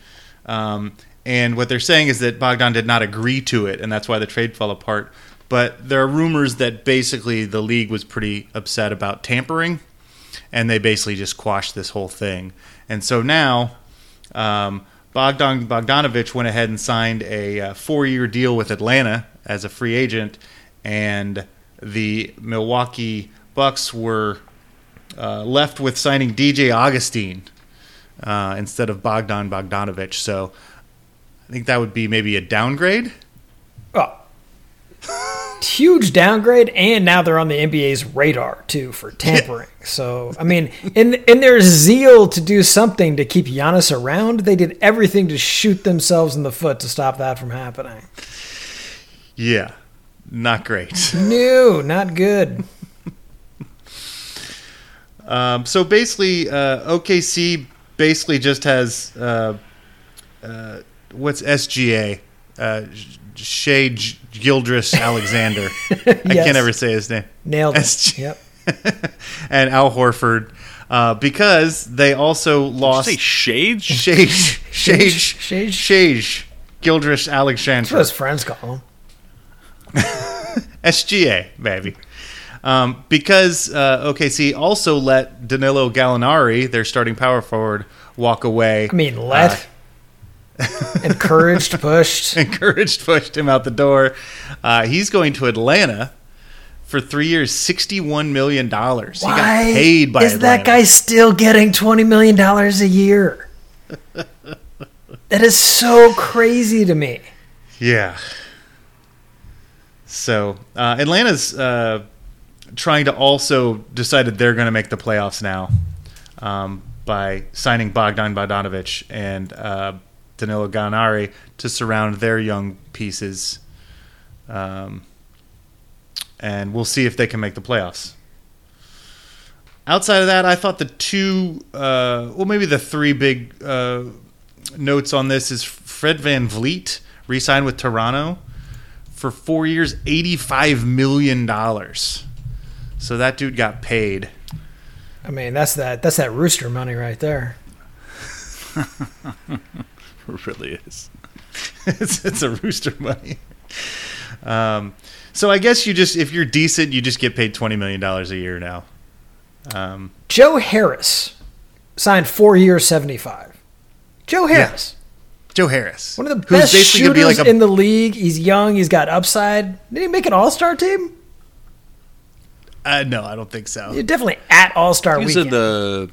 Um, and what they're saying is that Bogdan did not agree to it, and that's why the trade fell apart. But there are rumors that basically the league was pretty upset about tampering, and they basically just quashed this whole thing. And so now um, Bogdan Bogdanovich went ahead and signed a uh, four-year deal with Atlanta as a free agent, and the Milwaukee Bucks were uh, left with signing DJ Augustine uh, instead of Bogdan Bogdanovich. So think that would be maybe a downgrade.
Oh. Huge downgrade, and now they're on the NBA's radar too for tampering. So, I mean, in in their zeal to do something to keep Giannis around, they did everything to shoot themselves in the foot to stop that from happening.
Yeah, not great.
No, not good.
Um, so basically, uh, OKC basically just has uh, uh, what's SGA? Uh, Shea G- Gildress Alexander. I can't ever say his name.
Nailed it.
SG.
Yep.
and Al Horford uh, because they also
Did
lost
you say shades?
Shage Shage
Shage?
Shage Gildress
That's what his friends call him.
SGA baby. Um, because uh, OKC also let Danilo Gallinari, their starting power forward, walk away.
I mean, let. Encouraged, pushed.
encouraged, pushed him out the door. Uh, he's going to Atlanta for three years, sixty-one million dollars. He got
Why
paid by
is that guy still getting twenty million dollars a year? that is so crazy to me.
Yeah. So uh, Atlanta's uh, trying to also decide decided they're going to make the playoffs now um, by signing Bogdan Bogdanovich and uh, Danilo Gallinari to surround their young pieces. Um, and we'll see if they can make the playoffs. Outside of that, I thought the two, uh, well, maybe the three big uh, notes on this is Fred VanVleet re-signed with Toronto for four years, eighty-five million dollars. So that dude got paid.
I mean, that's that that's that rooster money right there.
It really is.
it's, it's a rooster money. Um, so I guess you just, if you're decent, you just get paid twenty million dollars a year now. Um,
Joe Harris signed four years, seventy five. Joe Harris,
Joe Harris,
one of the
who's
best
basically gonna
shooters
be like a
in the league. He's young. He's got upside. Did he make an All Star team?
uh, no, I don't think so.
You're definitely at All Star
He was
weekend.
in the.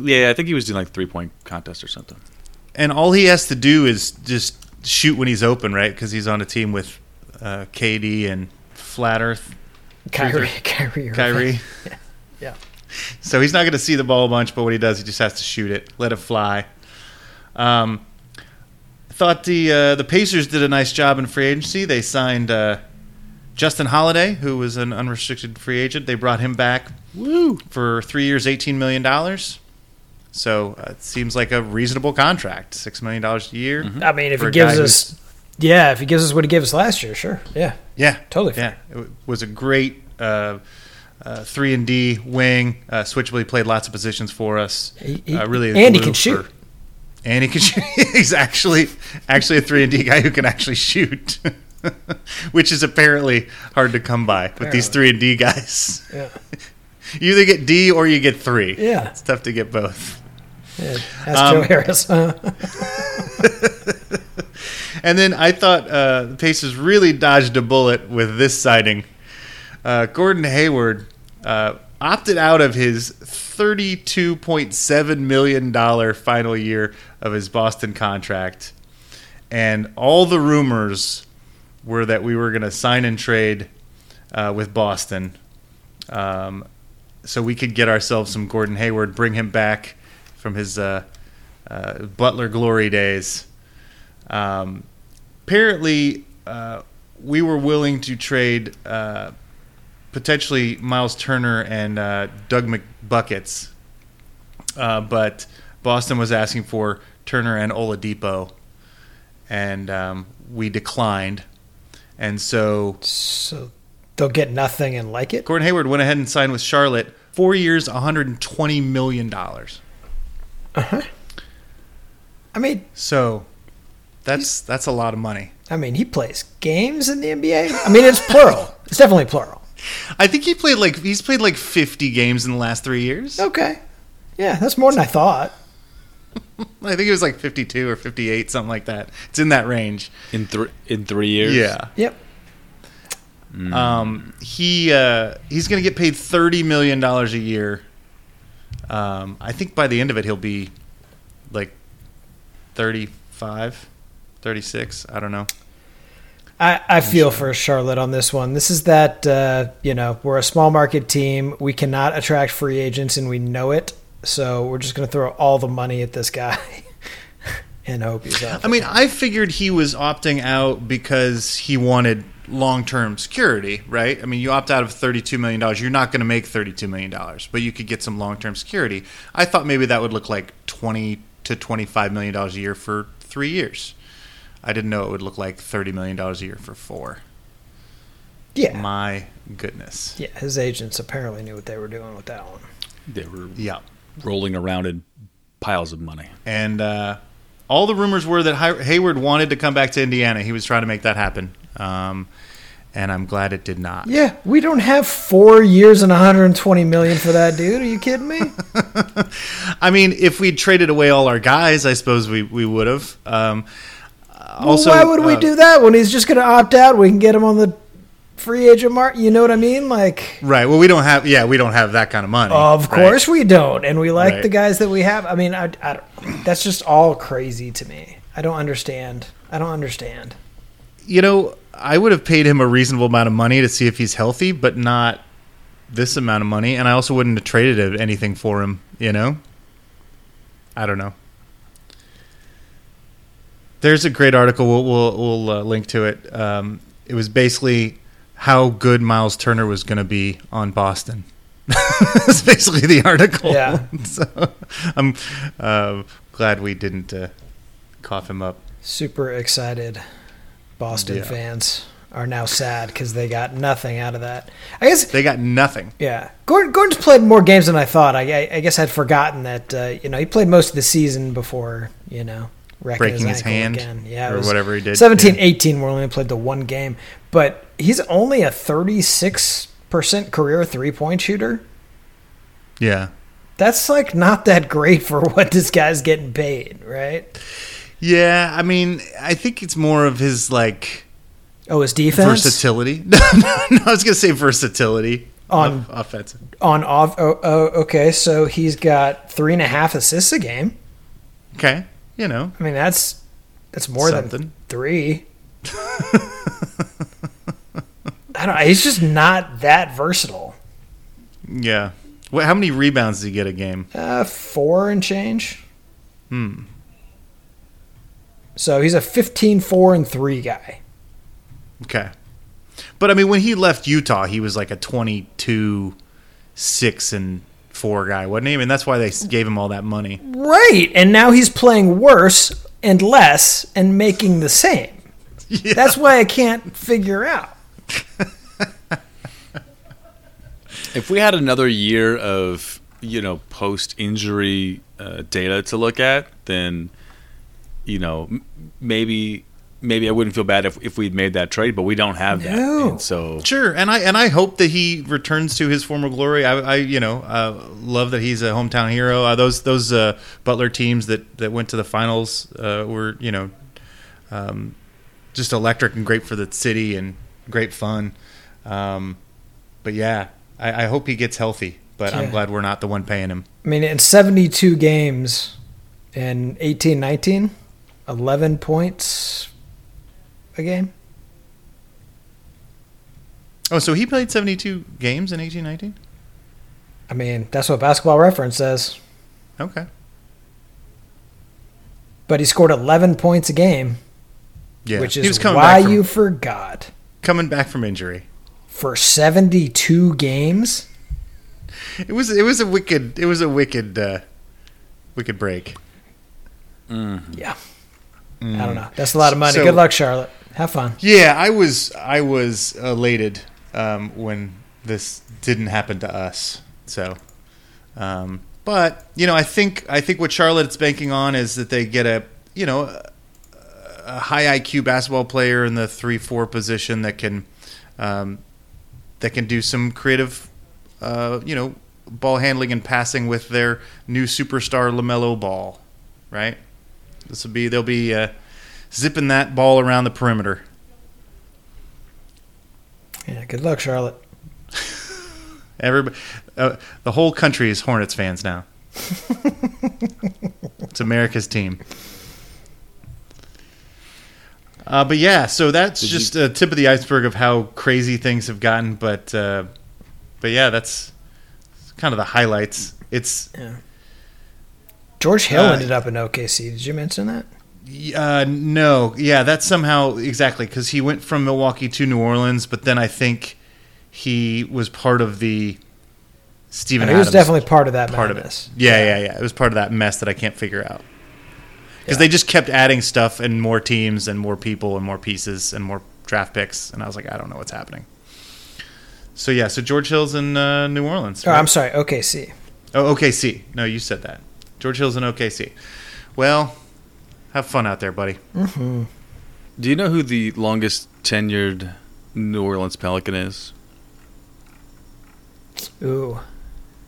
Yeah, I think he was doing like three point contest or something.
And all he has to do is just shoot when he's open, right? Because he's on a team with uh, KD and Flat Earth
Kyrie, Kyrie.
Kyrie.
Yeah.
So he's not going to see the ball a bunch, but what he does, he just has to shoot it, let it fly. Um, I thought the uh, the Pacers did a nice job in free agency. They signed uh, Justin Holiday, who was an unrestricted free agent. They brought him back woo, for three years, eighteen million dollars. So uh, it seems like a reasonable contract, six million dollars a year.
I mean, if
for
he gives us, yeah, if he gives us what he gave us last year, sure, yeah,
Yeah,
Totally
Yeah, it w- was a great uh, uh, three and D wing. Uh, Switchable he played lots of positions for us.
He- he-
uh, really, a
and he can shoot.
for- and he can shoot. He's actually actually a three and D guy who can actually shoot, which is apparently hard to come by with these three and D guys.
yeah,
You either get D or you get three.
Yeah.
it's tough to get both.
Yeah. That's
Um,
Joe Harris.
And then I thought uh, the Pacers really dodged a bullet with this signing. Uh, Gordon Hayward uh, opted out of his $32.7 million final year of his Boston contract. And all the rumors were that we were going to sign and trade uh, with Boston um, so we could get ourselves some Gordon Hayward, bring him back from his uh, uh, Butler glory days. Um, apparently, uh, we were willing to trade uh, potentially Miles Turner and uh, Doug McBuckets, uh, but Boston was asking for Turner and Oladipo, and um, we declined. And so
so they'll get nothing and like it.
Gordon Hayward went ahead and signed with Charlotte, four years, 120 million dollars.
I mean,
So that's that's a lot of money.
I mean, he plays games in the NBA. I mean, it's plural. It's definitely plural.
I think he played like he's played like 50 games in the last three years.
Okay, yeah, that's more than I thought.
I think it was like 52 or 58, something like that. It's in that range.
In three in three years.
Yeah.
Yep.
Um, he uh, he's going to get paid 30 million dollars a year Um, I think by the end of it, he'll be like 35, 36. I don't know.
I, I feel for Charlotte on this one. This is that uh, you know we're a small market team. We cannot attract free agents, and we know it. So we're just going to throw all the money at this guy and hope he's out.
I mean, I figured he was opting out because he wanted long-term security, right? I mean, you opt out of thirty-two million dollars, you're not going to make thirty-two million dollars, but you could get some long-term security. I thought maybe that would look like twenty to twenty-five million dollars a year for three years. I didn't know it would look like thirty million dollars a year for four.
yeah,
My goodness.
yeah. His agents apparently knew what they were doing with that one.
They were
Yeah.
rolling around in piles of money.
And uh, all the rumors were that Hayward wanted to come back to Indiana. He was trying to make that happen. Um, and I'm glad it did not.
Yeah, we don't have four years and 120 million for that dude. Are you kidding me?
I mean, if we'd traded away all our guys, I suppose we, we would have. Um, also,
well, why would we
uh,
do that when he's just going to opt out? We can get him on the free agent market. You know what I mean? Like,
Right. Well, we don't have. Yeah, we don't have that kind of money.
of
right?
course we don't, and we like
Right.
the guys that we have. I mean, I, I that's just all crazy to me. I don't understand. I don't understand.
You know, I would have paid him a reasonable amount of money to see if he's healthy, but not this amount of money. And I also wouldn't have traded anything for him. You know. I don't know. There's a great article. We'll we'll, we'll uh, link to it. Um, it was basically how good Miles Turner was going to be on Boston. That's basically the article.
Yeah.
so I'm uh, glad we didn't uh, cough him up.
Super excited. Boston
Yeah.
fans are now sad because they got nothing out of that. I guess
They got nothing.
Yeah, Gordon, Gordon's played more games than I thought. I, I, I guess I'd forgotten that. Uh, you know, he played most of the season before you know
Breaking his
ankle
hand
again. Yeah,
or whatever he did.
17,
Yeah.
18 where only played the one game, but he's only a thirty six percent career three point shooter.
Yeah.
That's like not that great for what this guy's getting paid, right?
Yeah, I mean, I think it's more of his like
Oh, his defense
versatility. no, no, I was gonna say versatility
On-
Off- offensive.
on off. Oh, oh, okay, so he's got three and a half assists a game.
Okay, you know,
I mean, that's that's more than three. I don't. know. He's just not that versatile.
yeah. What, how many rebounds does he get a game?
Uh, four and change.
Hmm.
So he's a 15, 4, and three guy.
Okay, but I mean, when he left Utah, he was like a twenty-two, six and four guy, wasn't he? I mean, that's why they gave him all that money.
Right, and now he's playing worse and less and making the same. That's why I can't figure out.
If we had another year of you know post injury uh, data to look at, then you know maybe maybe I wouldn't feel bad if if we'd made that trade, but we don't have that,
No.
and so
Sure, and I and I hope that he returns to his former glory. I, I you know uh, love that he's a hometown hero. Uh, those those uh, Butler teams that, that went to the finals uh, were you know um, just electric and great for the city and great fun. Um, but yeah, I, I hope he gets healthy. But
Yeah.
I'm glad we're not the one paying him.
I mean, in 72 games in 18, 19, 11 points a game.
Oh, so he played 72 games in 1819.
I mean, that's what Basketball Reference says.
Okay.
But he scored 11 points a game,
Yeah,
which
he
is
was coming
why
back from,
you forgot.
coming back from injury.
For 72 games?
It was it was a wicked it was a wicked uh, wicked break.
Yeah. I don't know. That's a lot of money.
So-
Good luck, Charlotte. Have fun.
Yeah, I was I was elated um, when this didn't happen to us. So, um, but you know, I think I think what Charlotte's banking on is that they get a you know a, a high IQ basketball player in the three four position that can um, that can do some creative uh, you know ball handling and passing with their new superstar LaMelo Ball, right? This will be they'll be. Uh, zipping that ball around the perimeter.
Yeah, good luck, Charlotte.
Everybody, uh, the whole country is Hornets fans now. it's America's team. Uh, but yeah, so that's
Did
just a tip of the iceberg of how crazy things have gotten. But uh, but yeah, that's kind of the highlights. It's
George Hill
Uh,
ended up in OKC. Did you mention that?
uh, no, yeah, that's somehow exactly because he went from Milwaukee to New Orleans, but then I think he was part of the Steven
he was definitely part of that
part of
madness.
it. Yeah, yeah, yeah. It was part of that mess that I can't figure out. Because they just kept adding stuff and more teams and more people and more pieces and more draft picks, and I was like, I don't know what's happening. So yeah, so George Hill's in uh, New Orleans.
Oh. I'm sorry, OKC.
Oh, OKC. No, you said that. George Hill's in OKC. Well, have fun out there, buddy.
Do you know who the longest tenured New Orleans Pelican is?
Ooh,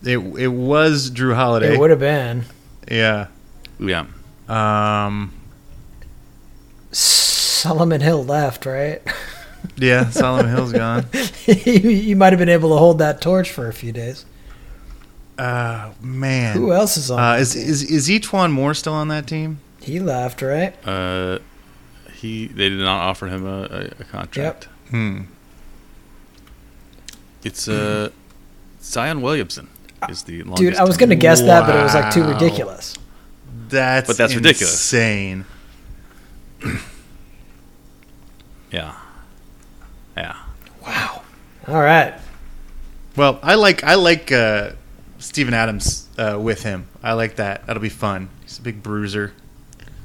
It it was Jrue Holiday.
it would have been
Yeah.
Yeah.
Um.
Solomon Hill left, right?
Yeah. Solomon Hill's gone.
you, he might have been able to hold that torch for a few days.
Uh, man.
Who else is on?
Uh,
that
is
team?
is is E'Twaun Moore still on that team?
he left, right?
Uh, he they did not offer him a, a, a contract.
Hmm.
It's uh, Zion Williamson is the longest.
Dude, I was going to guess that, but it was like too ridiculous.
That's
But that's ridiculous.
Insane.
Yeah. Yeah.
Wow. All right.
Well, I like I like uh, Steven Adams uh, with him. I like that. That'll be fun. He's a big bruiser.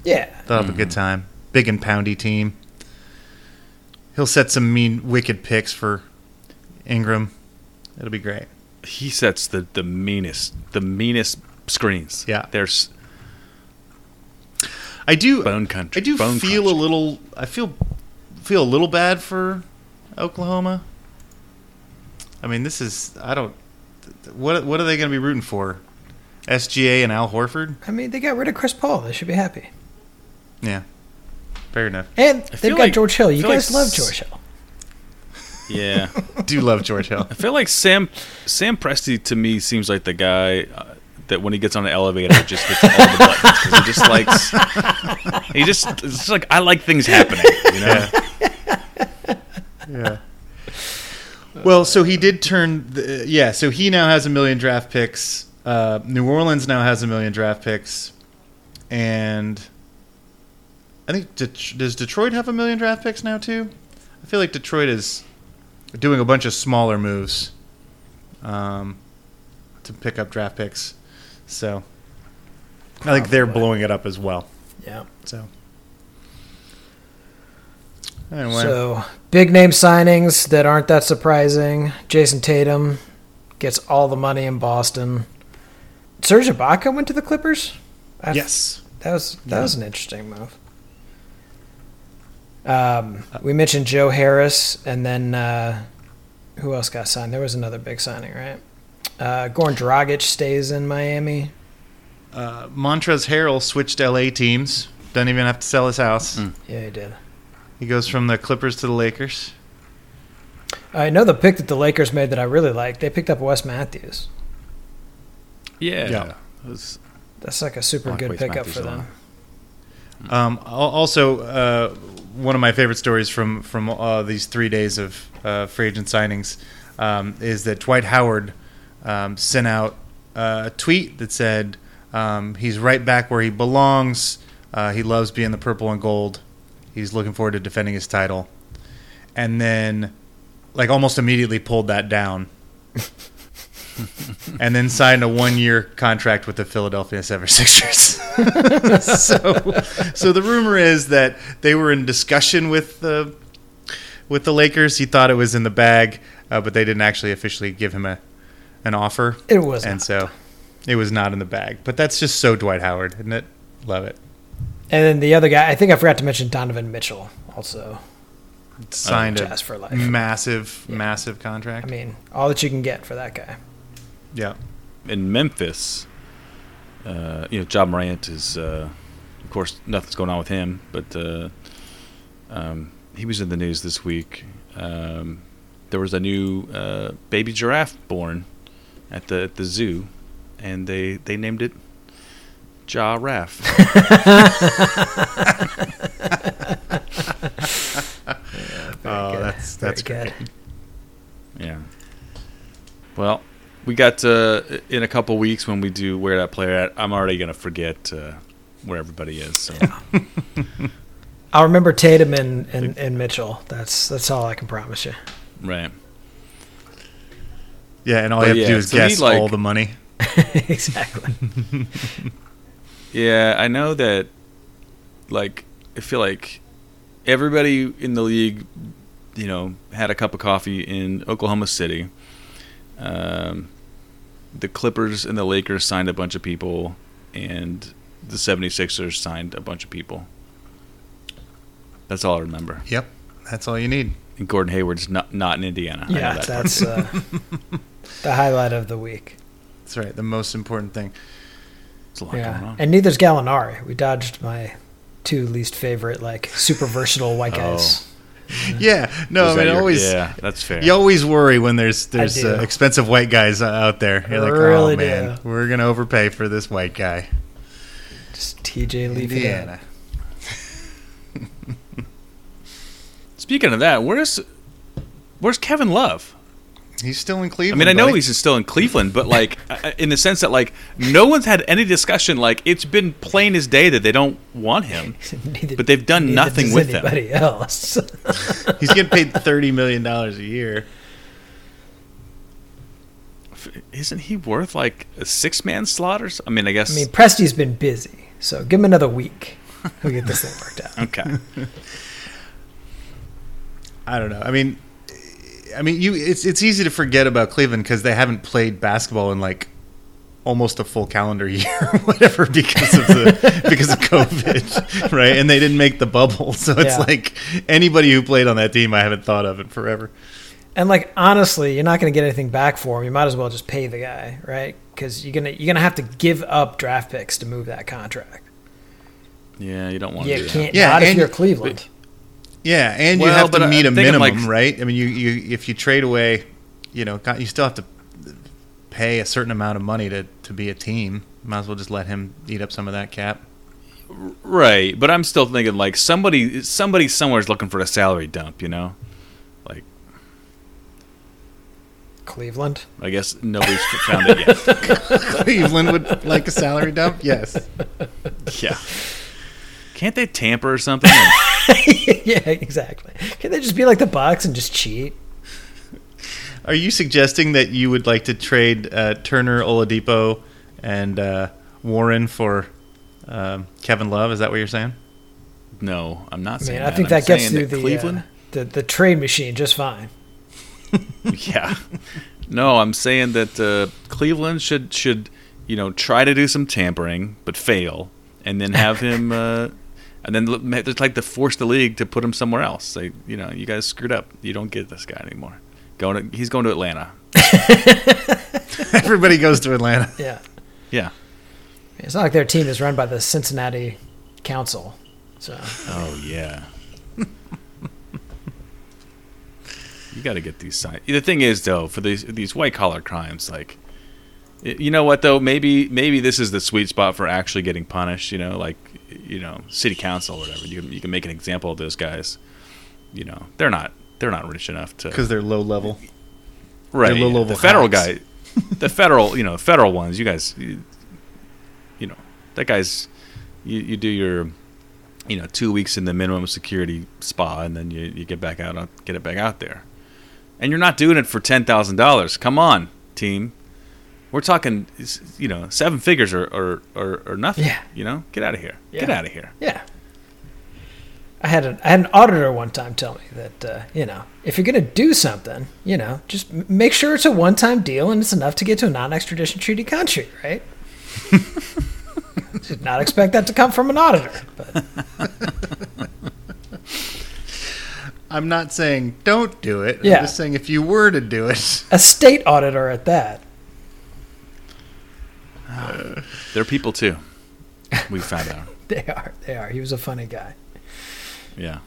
Yeah.
They'll have a good time. Big and poundy team. He'll set some mean, wicked picks for Ingram. It'll be great.
He sets the the meanest the meanest screens.
Yeah.
There's
I do.
bone country.
I do
bone
feel
crunch.
a little. I feel feel a little bad for Oklahoma. I mean, this is. I don't. What What are they going to be rooting for? SGA and Al Horford.
I mean, they got rid of Chris Paul. They should be happy.
Yeah. Fair enough.
And they've got
like-
George Hill. You
feel like
guys love George Hill.
Yeah.
Do love George Hill.
I feel like Sam Sam Presti to me seems like the guy uh, that when he gets on an elevator just hits all the buttons 'cause he just likes he just it's just like I like things happening, you know.
yeah. Well, so he did turn. The, yeah, so he now has a million draft picks. Uh, New Orleans now has a million draft picks, and I think Det- does Detroit have a million draft picks now too? I feel like Detroit is doing a bunch of smaller moves um, to pick up draft picks. So I think they're
Probably.
blowing it up as well.
Yeah.
So anyway,
So big name signings that aren't that surprising. Jayson Tatum gets all the money in Boston. Serge Ibaka went to the Clippers. I-
yes,
that was that
Yeah.
was an interesting move. Um, we mentioned Joe Harris, and then uh, who else got signed? There was another big signing, right? Uh, Goran Dragic stays in Miami.
uh, Montrezl Harrell switched LA teams. Doesn't even have to sell his house.
Mm.
Yeah, he did.
He goes from the Clippers to the Lakers.
I know the pick that the Lakers made that I really like. They picked up Wes Matthews.
Yeah.
Yeah.
Was-
That's like a super
like
good
Wes
pickup
Matthews
for them.
Um, also, uh, one of my favorite stories from from uh, these three days of uh, free agent signings um, is that Dwight Howard um, sent out uh, a tweet that said um, he's right back where he belongs. Uh, he loves being the purple and gold. He's looking forward to defending his title, and then, like almost immediately, pulled that down. and then signed a one-year contract with the Philadelphia 76ers. so, so the rumor is that they were in discussion with the with the Lakers. He thought it was in the bag, uh, but they didn't actually officially give him a an offer,
It was
and
not.
so it was not in the bag. But that's just so Dwight Howard, isn't it? Love it.
And then the other guy, I think I forgot to mention Donovan Mitchell also.
Signed
Jazz
a
for life.
massive,
Yeah.
massive contract.
I mean, all that you can get for that guy.
yeah.
in Memphis, uh, you know, Ja Morant is, uh, of course, nothing's going on with him, but uh, um, he was in the news this week. Um, there was a new uh, baby giraffe born at the at the zoo and they they named it Ja Raff.
oh, that's that's
Very
great.
good.
yeah. Well, we got uh, in a couple weeks when we do where that player at. I'm already gonna forget uh, where everybody is. So
I'll remember Tatum and, and, and Mitchell. That's that's all I can promise you.
right.
Yeah, and all
But
you have to do is
to me,
guess
like-
all the money.
exactly.
Yeah, I know that. Like, I feel like everybody in the league, you know, had a cup of coffee in Oklahoma City. Um, the Clippers and the Lakers signed a bunch of people, and the 76ers signed a bunch of people. That's all I remember.
Yep, that's all you need.
And Gordon Hayward's not not in Indiana.
Yeah,
that.
that's uh, the highlight of the week.
That's right. The most important thing.
There's a lot going
Yeah,
on.
and neither's Gallinari. We dodged my two least favorite, like super versatile white guys.
Yeah, no,
Was
I mean,
your-
always.
yeah, that's fair.
You always worry when there's there's uh, expensive white guys out there. You're like,
Really
oh man,
do.
we're gonna overpay for this white guy.
Just TJ leave it
Indiana.
Speaking of that, where's where's Kevin Love?
He's still in Cleveland.
I mean, I know
buddy.
he's still in Cleveland, but like, uh, in the sense that like no one's had any discussion. Like, it's been plain as day that they don't want him.
Neither-
But they've done nothing with them.
anybody else.
he's getting paid thirty million dollars a year.
Isn't he worth like a six man slot or? s- I mean, I guess.
I mean, Presti's been busy, so give him another week. We'll get this thing worked out.
okay.
I don't know. I mean, I mean, you. It's it's easy to forget about Cleveland because they haven't played basketball in like almost a full calendar year, or whatever, because of the because of COVID, right? And they didn't make the bubble, so it's
Yeah.
like anybody who played on that team, I haven't thought of in forever.
And like honestly, you're not going to get anything back for him. You might as well just pay the guy, right? Because you're gonna you're gonna have to give up draft picks to move that contract.
Yeah, you don't want to
You
do
can't.
Yeah,
not if
and-
you're Cleveland.
Yeah, and you
Well,
have to meet a
I'm thinking,
minimum,
like-
right? I mean, you, you if you trade away, you know, you still have to pay a certain amount of money to to be a team. Might as well just let him eat up some of that cap.
Right, but I'm still thinking like somebody, somebody somewhere is looking for a salary dump. You know, like
Cleveland.
I guess nobody's found it yet.
Cleveland would like a salary dump. Yes.
Yeah. Can't they tamper or something?
yeah, exactly. Can they just be like the Bucks and just cheat?
Are you suggesting that you would like to trade uh, Turner, Oladipo, and uh, Warren for um, Kevin Love? Is that what you're saying?
no, I'm not
I
saying
mean, I
that.
think
I'm
that gets
saying
through
that
the,
Cleveland.
uh, the the trade machine just fine.
Yeah. No, I'm saying that uh, Cleveland should should you know try to do some tampering but fail, and then have him, uh, and then l- ma- just like to force the league to put him somewhere else. Say, you know, you guys screwed up. You don't get this guy anymore. Going to, he's going to Atlanta.
Everybody goes to Atlanta.
Yeah,
Yeah.
it's not like their team is run by the Cincinnati Council. So
Oh yeah. you got to get these signed. The thing is, though, for these these white collar crimes, like, you know what though? Maybe maybe this is the sweet spot for actually getting punished. You know, like, you know, city council or whatever. You can, you can make an example of those guys. You know, they're not they're not rich enough to
Because they're low level.
right.
low level
the federal guy, the federal, you know, federal ones. You guys, you, you know, that guy's. You, you do your, you know, two weeks in the minimum security spa, and then you, you get back out, on- get it back out there, and you're not doing it for ten thousand dollars. Come on, team. We're talking, you know, seven figures or or, or, or nothing.
Yeah.
You know, get out of here. Get out of here.
yeah, I had an I had an auditor one time tell me that uh, you know if you're gonna do something, you know, just make sure it's a one time deal and it's enough to get to a non extradition treaty country, right? Did not expect that to come from an auditor, but
I'm not saying don't do it.
Yeah.
I'm just saying if you were to do it.
a state auditor at that.
They're people too. We found out.
They are. They are. He was a funny guy.
Yeah.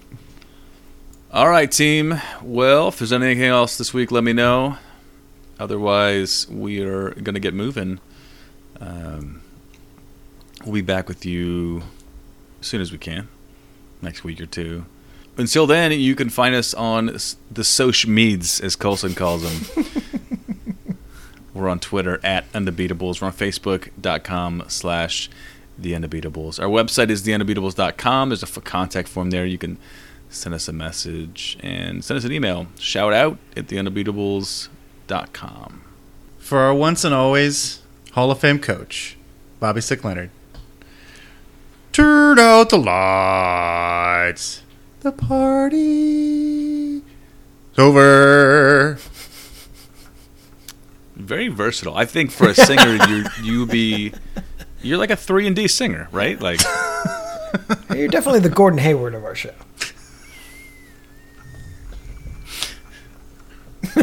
All right, team. Well, if there's anything else this week, let me know. Otherwise, we are going to get moving Um, we'll be back with you as soon as we can, next week or two. Until then, you can find us on the social meds, as Colson calls them. We're on Twitter at Undebeatables. We're on Facebook.com slash The Undebeatables. Our website is TheUndebeatables.com. There's a contact form there. You can send us a message and send us an email. Shout out at TheUndebeatables.com.
For our once and always Hall of Fame coach, Bobby Slick Leonard. Turn out the lights. The party's over.
Very versatile. I think for a singer, you you be you're like a three and D singer, right? Like
You're definitely the Gordon Hayward of our show.
he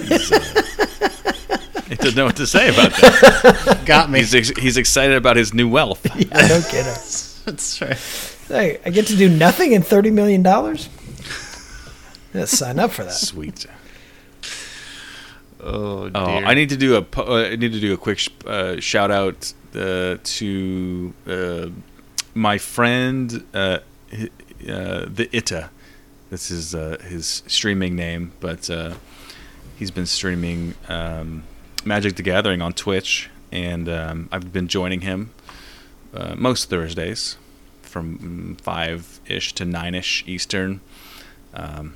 doesn't know what to say about that.
Got me.
He's ex- he's excited about his new wealth.
Yeah, get kidding.
That's right.
Hey, I get to do nothing in thirty million dollars. Let's sign up for that.
Sweet.
Oh, dear.
Oh, I need to do a uh, I need to do a quick sh- uh, shout out uh, to uh, my friend uh, uh, the Ita. This is uh, his streaming name, but uh, he's been streaming um, Magic the Gathering on Twitch, and um, I've been joining him uh, most Thursdays from five ish to nine ish Eastern. Um,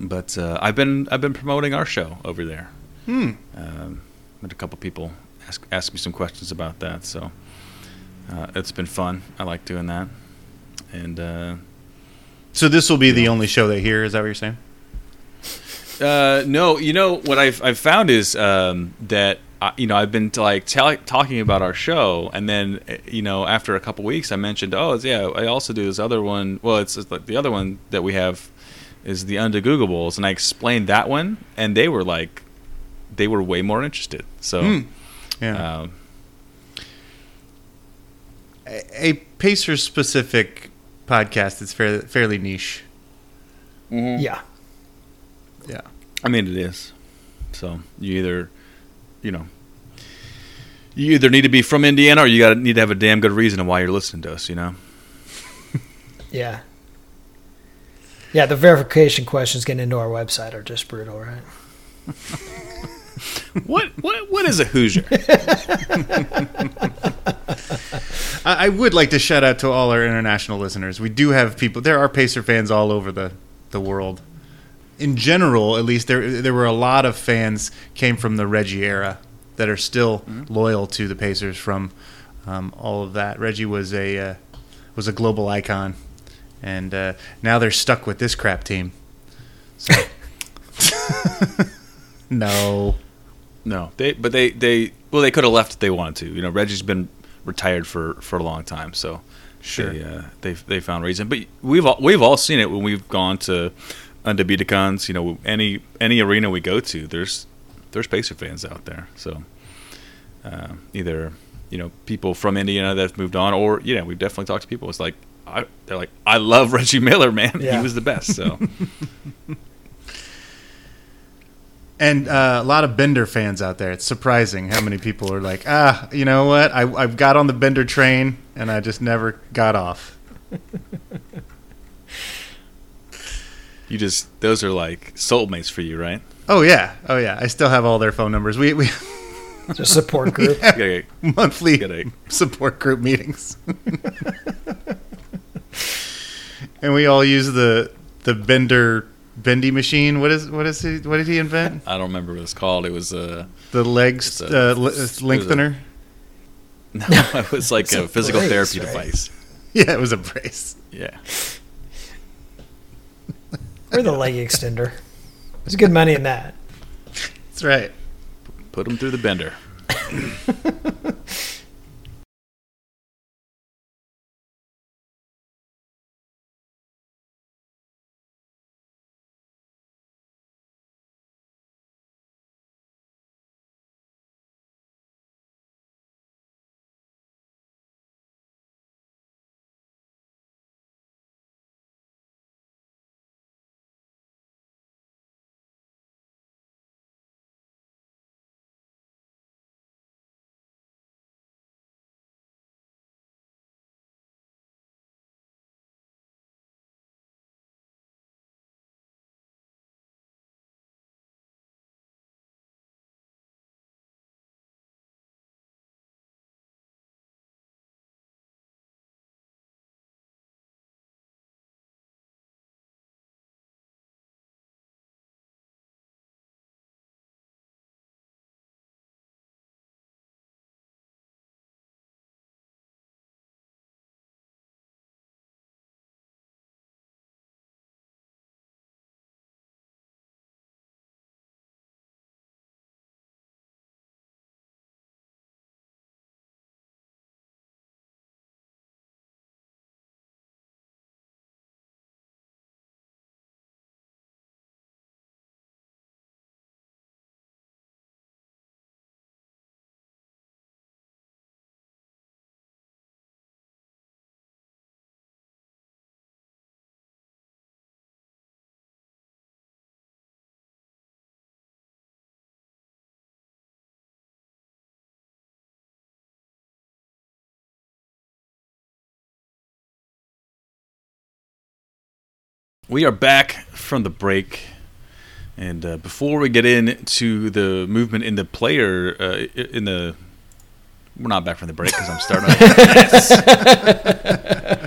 but uh, I've been I've been promoting our show over there.
Hmm.
Um, had a couple people ask ask me some questions about that, so uh, it's been fun. I like doing that, and uh,
So this will be the only show they hear. Is that what you're saying?
Uh, no, you know what I've I've found is um, that uh, you know I've been like tell- talking about our show, and then uh, you know after a couple weeks I mentioned, oh yeah, I also do this other one. Well, it's, it's like the other one that we have is the Undegoogleables, and I explained that one, and they were like, they were way more interested. So.
Hmm. Yeah.
Um,
a, a Pacers specific podcast that's fairly fairly niche.
Yeah.
Yeah.
I mean, it is. So you either, you know, you either need to be from Indiana or you got to need to have a damn good reason why you're listening to us. You know.
Yeah. Yeah, the verification questions getting into our website are just brutal, right?
What what what is a Hoosier?
I, I would like to shout out to all our international listeners. We do have people. There are Pacer fans all over the the world. In general, at least there there were a lot of fans came from the Reggie era that are still loyal to the Pacers from um, all of that. Reggie was a uh, was a global icon, and uh, now they're stuck with this crap team. So. no.
no, they but they they well they could have left if they wanted to. You know, Reggie's been retired for for a long time, so
Sure.
they uh, they they found reason. But we've all, we've all seen it when we've gone to Undebeatacons. You know, any any arena we go to, there's there's Pacer fans out there. So uh, either you know people from Indiana that've moved on, or you know we've definitely talked to people. It's like I, they're like, I love Reggie Miller, man.
Yeah.
He was the best. So
And uh, a lot of Bender fans out there. It's surprising how many people are like, ah, you know what? I, I've got on the Bender train and I just never got off.
you just those are like soulmates for you, right?
Oh yeah, oh yeah. I still have all their phone numbers. We we
It's a support group.
You gotta-
monthly
Gotta-
support group meetings, and we all use the the Bender bendy machine. What is what is he? What did he invent?
I don't remember what it's called. It was uh,
The legs
a-
uh, li-
it's a-
lengthener.
no, it was like a,
a
physical
brace,
therapy
right?
device.
Yeah, it was a brace.
Yeah.
Or the leg extender. There's good money in that.
That's right.
Put them through the bender. We are back from the break, and uh, before we get into the movement in the player uh, in the, we're not back from the break because I'm starting.